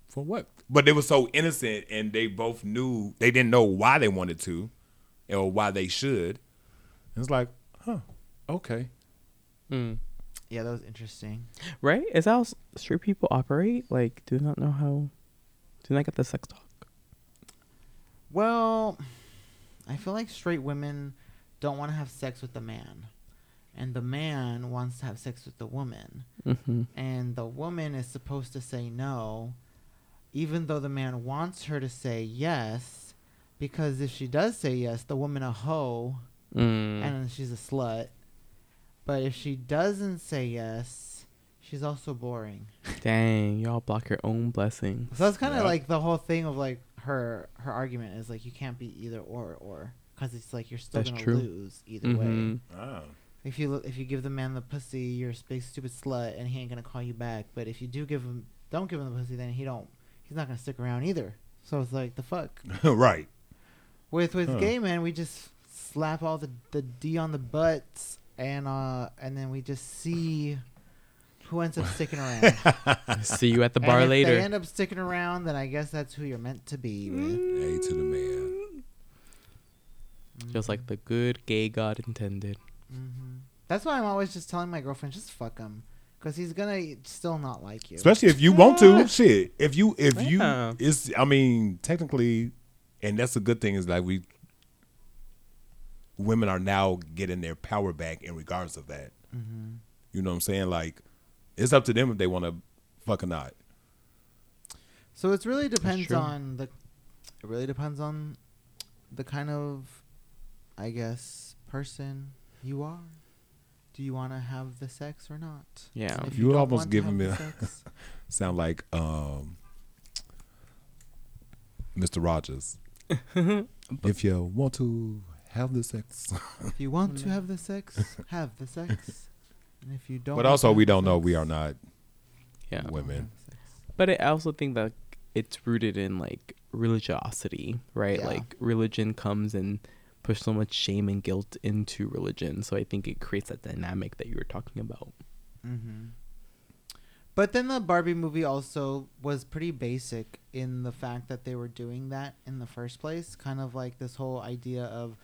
for what? But they were so innocent, and they both knew they didn't know why they wanted to, or why they should. And it's like, huh, okay. Mm. Yeah, that was interesting. Right? Is that how street people operate? Like, do they not know how? They not get the sex talk? Well, I feel like straight women don't want to have sex with the man, and the man wants to have sex with the woman, Mm-hmm. and the woman is supposed to say no, even though the man wants her to say yes, because if she does say yes, the woman a hoe Mm. and she's a slut. But if she doesn't say yes, she's also boring. Dang, y'all block your own blessing. So that's kind of Yep. like the whole thing of like her her argument is like you can't be either or or because it's like you're still That's gonna true. lose either way. Mhm. Oh. If you if you give the man the pussy, you're a big stupid slut, and he ain't gonna call you back. But if you do give him don't give him the pussy, then he don't he's not gonna stick around either. So it's like the fuck. right. With with Huh. gay men, we just slap all the the D on the butts, and uh and then we just see who ends up sticking around. See you at the And bar if later. They end up sticking around, then I guess that's who you're meant to be with. A to the man. Just like the good gay God intended. hmm That's why I'm always just telling my girlfriend, just fuck him, because he's gonna still not like you. Especially if you want to. Shit. If you if Yeah. you it's I mean, technically and that's a good thing is like we women are now getting their power back in regards of that. hmm You know what I'm saying? Like it's up to them if they want to fuck or not. So it really depends on the. It really depends on the kind of, I guess, person you are. Do you want to have the sex or not? Yeah. If You don't almost want to giving me a- Sound like um Mr. Rogers. if you want to have the sex. if you want to have the sex, have the sex. And if you don't, but also we don't know we are not Yeah. women. But I also think that it's rooted in like religiosity, right? Yeah. Like religion comes and push so much shame and guilt into religion. So I think it creates that dynamic that you were talking about. Mm-hmm. But then the Barbie movie also was pretty basic in the fact that they were doing that in the first place. Kind of like this whole idea of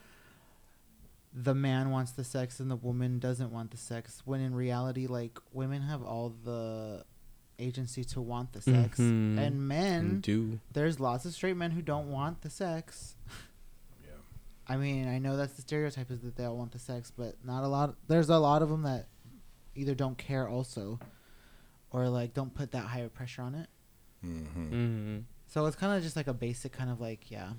the man wants the sex and the woman doesn't want the sex. When in reality, like women have all the agency to want the sex, Mhm. and men And do there's lots of straight men who don't want the sex. Yeah. I mean, I know that's the stereotype is that they all want the sex, but not a lot. There's a lot of them that either don't care also, or like don't put that higher pressure on it. hmm mm So it's kind of just like a basic kind of like yeah,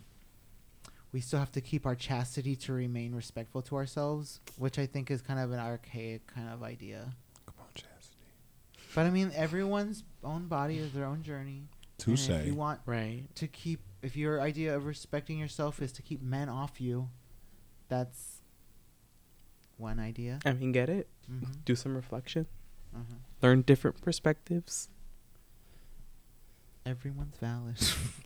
we still have to keep our chastity to remain respectful to ourselves, which I think is kind of an archaic kind of idea. Come on, Chastity. But I mean, everyone's own body is their own journey. and Touche. If you want Right. to keep, if your idea of respecting yourself is to keep men off you, that's one idea. I mean, get it. hmm Do some reflection. hmm Learn different perspectives. Everyone's valid.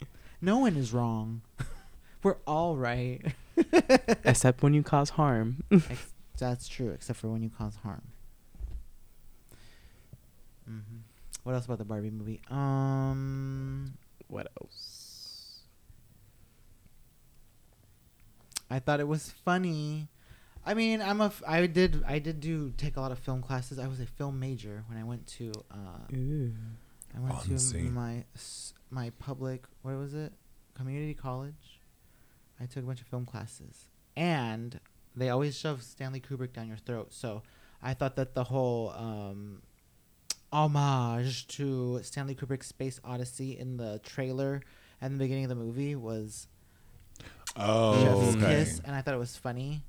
no one is wrong. We're all right. Except when you cause harm. Ex- that's true, except for when you cause harm. hmm What else about the Barbie movie? Um, what else? I thought it was funny. I mean, I'm a. F- I did. I did do take a lot of film classes. I was a film major when I went to. Uh, Ooh. I went Fancy. to my my public. What was it? Community college. I took a bunch of film classes, and they always shove Stanley Kubrick down your throat. So I thought that the whole um, homage to Stanley Kubrick's Space Odyssey in the trailer and the beginning of the movie was Oh, Chef's okay. kiss, and I thought it was funny.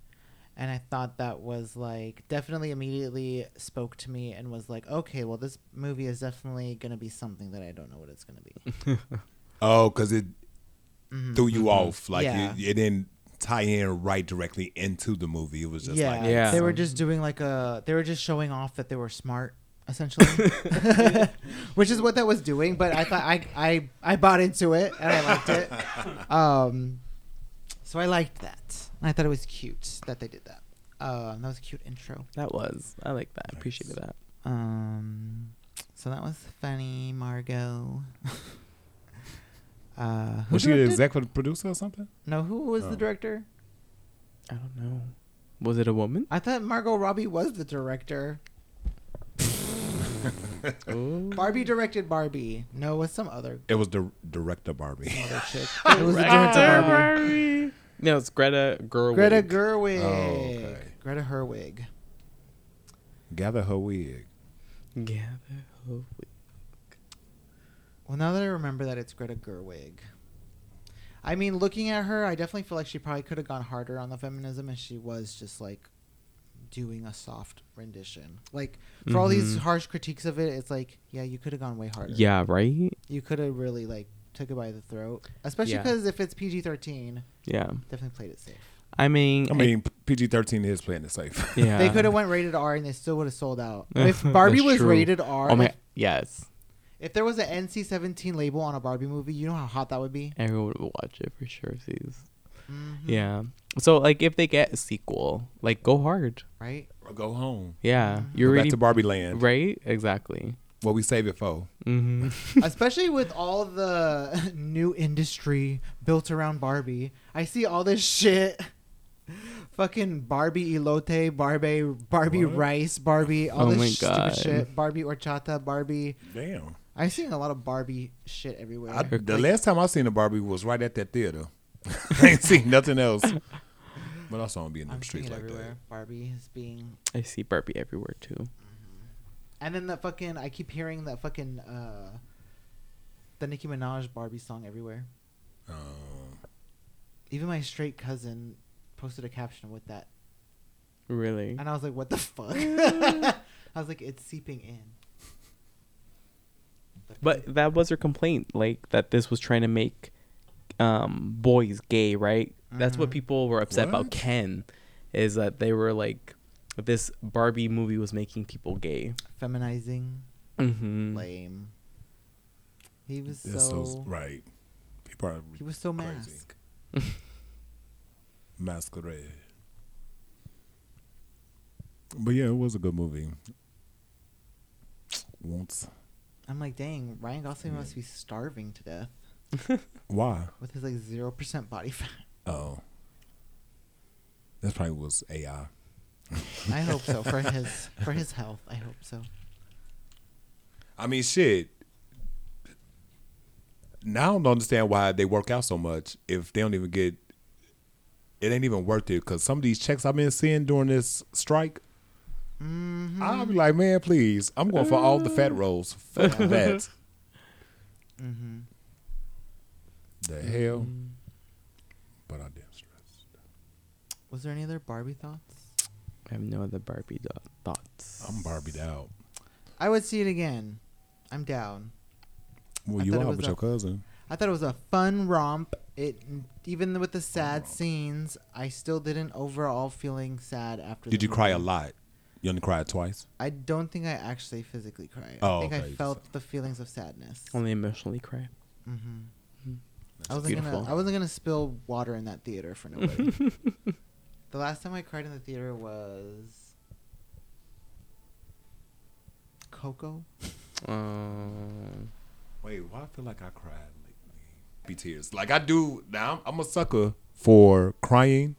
And I thought that was like definitely immediately spoke to me and was like, okay, well, this movie is definitely gonna be something that I don't know what it's gonna be. Oh, because it Mhm. threw you off. Like Yeah. it, it didn't tie in right directly into the movie. It was just yeah, like Yeah. They were just doing like a. They were just showing off that they were smart, essentially, which is what that was doing. But I thought I I I bought into it and I liked it. Um, so I liked that. And I thought it was cute that they did that. Um, that was a cute intro. That was. I like that. I Nice. appreciated that. Um, so that was funny, Margot. Uh, was she the executive producer or something? No, who was Oh. the director? I don't know. Was it a woman? I thought Margot Robbie was the director. oh. Barbie directed Barbie. No, it was some other It was the director Barbie. some other chick. It was the director Barbie. No, it's Greta Gerwig. Greta Gerwig. Oh, okay. Greta Herwig. Gather her wig. Gather Gerwig. Well, now that I remember that it's Greta Gerwig. I mean, looking at her, I definitely feel like she probably could have gone harder on the feminism, and she was just like doing a soft rendition. Like for all these Mhm. harsh critiques of it, it's like, yeah, you could have gone way harder. Yeah, right? you could have really like took it by the throat, especially Yeah. because if it's PG thirteen, Yeah. definitely played it safe. I mean, I mean, PG thirteen is playing it safe. yeah. They could have went rated R and they still would have sold out. If Barbie was true. rated R, Oh my, like, yes. If there was an NC seventeen label on a Barbie movie, you know how hot that would be. Everyone would watch it for sure. Sees. Mhm. Yeah. So like, if they get a sequel, like, go hard. Right. Or go home. Yeah, Mhm. you're Go back to Barbie Land. right. Exactly. What we save it for. hmm Especially with all the new industry built around Barbie. I see all this shit. Fucking Barbie elote, Barbie Barbie What? rice, Barbie, all Oh this my stupid God. shit. Barbie horchata, Barbie. Damn. I've seen a lot of Barbie shit everywhere. I, the Like, last time I seen a Barbie was right at that theater. I ain't seen nothing else. But I saw him be in them streets like everywhere. Barbie is being I see Barbie everywhere too. And then that fucking I keep hearing that fucking uh the Nicki Minaj Barbie song everywhere. that. Um, Even my straight cousin posted a caption with that. Really? And I was like, what the fuck? I was like, it's seeping in. But that was her complaint, like that this was trying to make um, boys gay, right? That's what Mhm. people were upset about Ken, is that they were like, this Barbie movie was making people gay. feminizing, Mm-hmm. lame. He was that's so, so right. People are he was so crazy. mask. Masquerade. But yeah, it was a good movie. Once. I'm like, dang, Ryan Gosling must be starving to death Why? with his like zero percent body fat. Oh. That probably was AI. I hope so for his for his health. I hope so. I mean, shit. Now I don't understand why they work out so much if they don't even get. It ain't even worth it because some of these checks I've been seeing during this strike, Mm-hmm. I'll be like, man, please, I'm going for all the fat rolls. Fuck that. Mm-hmm. The hell. But I damn straight. Was there any other Barbie thoughts? I have no other Barbie do- thoughts. I'm Barbied out. I would see it again. I'm down. Well, I you thought it out was with a- your cousin. I thought it was a fun romp. It even with the sad scenes, I still didn't overall feeling sad after. Did the you cry a lot? You only cried twice. I don't think I actually physically cried. Oh, I think okay, I felt the feelings of sadness. Only emotionally cry. Mm-hmm. That's I wasn't beautiful. gonna. I wasn't gonna spill water in that theater for nobody. the last time I cried in the theater was Coco. Um, Wait, why I feel like I cried lately? Happy tears. Like I do now. I'm, I'm a sucker for crying,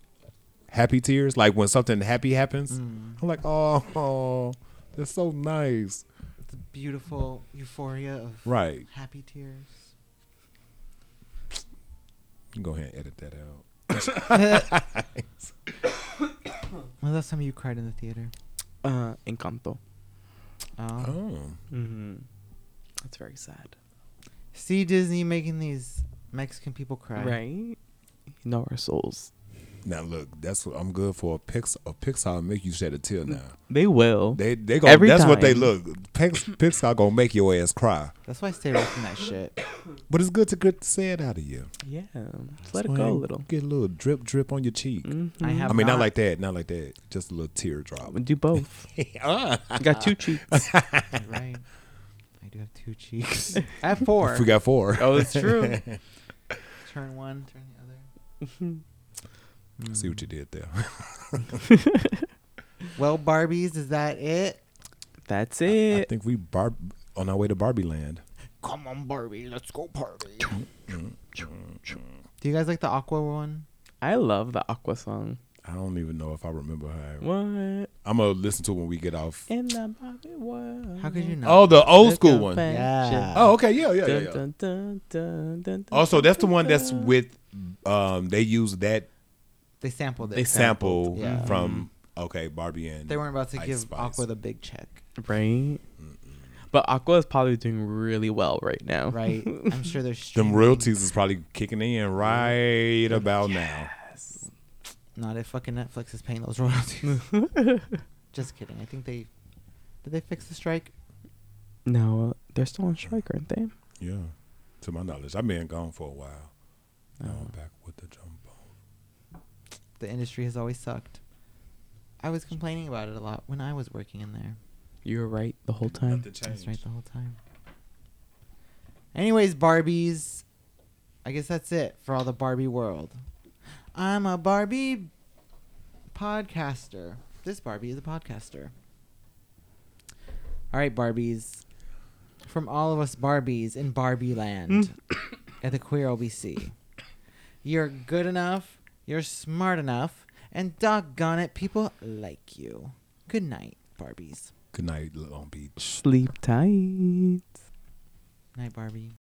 happy tears. Like when something happy happens, Mm. I'm like, oh, oh, that's so nice. It's a beautiful euphoria of Right. happy tears. You can go ahead and edit that out. When was the last time you cried in the theater? uh, Encanto. Oh. Oh, Mm-hmm. That's very sad. See Disney making these Mexican people cry. Right? You know our souls. Now look, that's what I'm good for. A Pix, a Pixar make you shed a tear. Now They will. they they go. Every That's what they look. Pix, Pixar gonna make your ass cry. That's why I stay away from that shit. But it's good to get to say it out of you. yeah. Just let it go a little. Get a little drip drip on your cheek. Mhm. I have I mean, not not- like that. Not like that. Just a little teardrop. Do both. ah. You got two cheeks. right. I do have two cheeks. I have four. We got four. oh, it's true. Turn one, turn the other. See what you did there. Well, Barbies, is that it? That's it. I it. think we bar on our way to Barbie Land. Come on, Barbie, let's go party. Do you guys like the Aqua one? I love the Aqua song. I don't even know if I remember how. What I'm gonna listen to it when we get off. in the Barbie world? How could you know? Oh, the old Look school one. Yeah. Oh, okay, yeah, yeah, yeah. Dun, yeah. dun, dun, dun, dun, Also, that's the one that's with. Um, they use that They sampled it. They sample Yeah. from okay Barbie and They weren't about to Ice give Spice. Aqua the big check, right. But Aqua is probably doing really well right now. right? I'm sure there's Them streaming. royalties is probably kicking in right about now. Not if fucking Netflix is paying those royalties. Just kidding. I think they did they fix the strike? no, they're still on strike, aren't they? Yeah, to my knowledge, I've been gone for a while. Oh. Now I'm Oh. back with the jumbo. The industry has always sucked. I was complaining about it a lot when I was working in there. You were right the whole time. Nothing That's right the whole time. Anyways, Barbies. I guess that's it for all the Barbie world. I'm a Barbie podcaster. This Barbie is a podcaster. All right, Barbies. From all of us Barbies in Barbie land mm. at the QueerLBC. You're good enough, you're smart enough, and doggone it, people like you. Good night, Barbies. Good night, Long Beach. Sleep tight. Night, Barbie.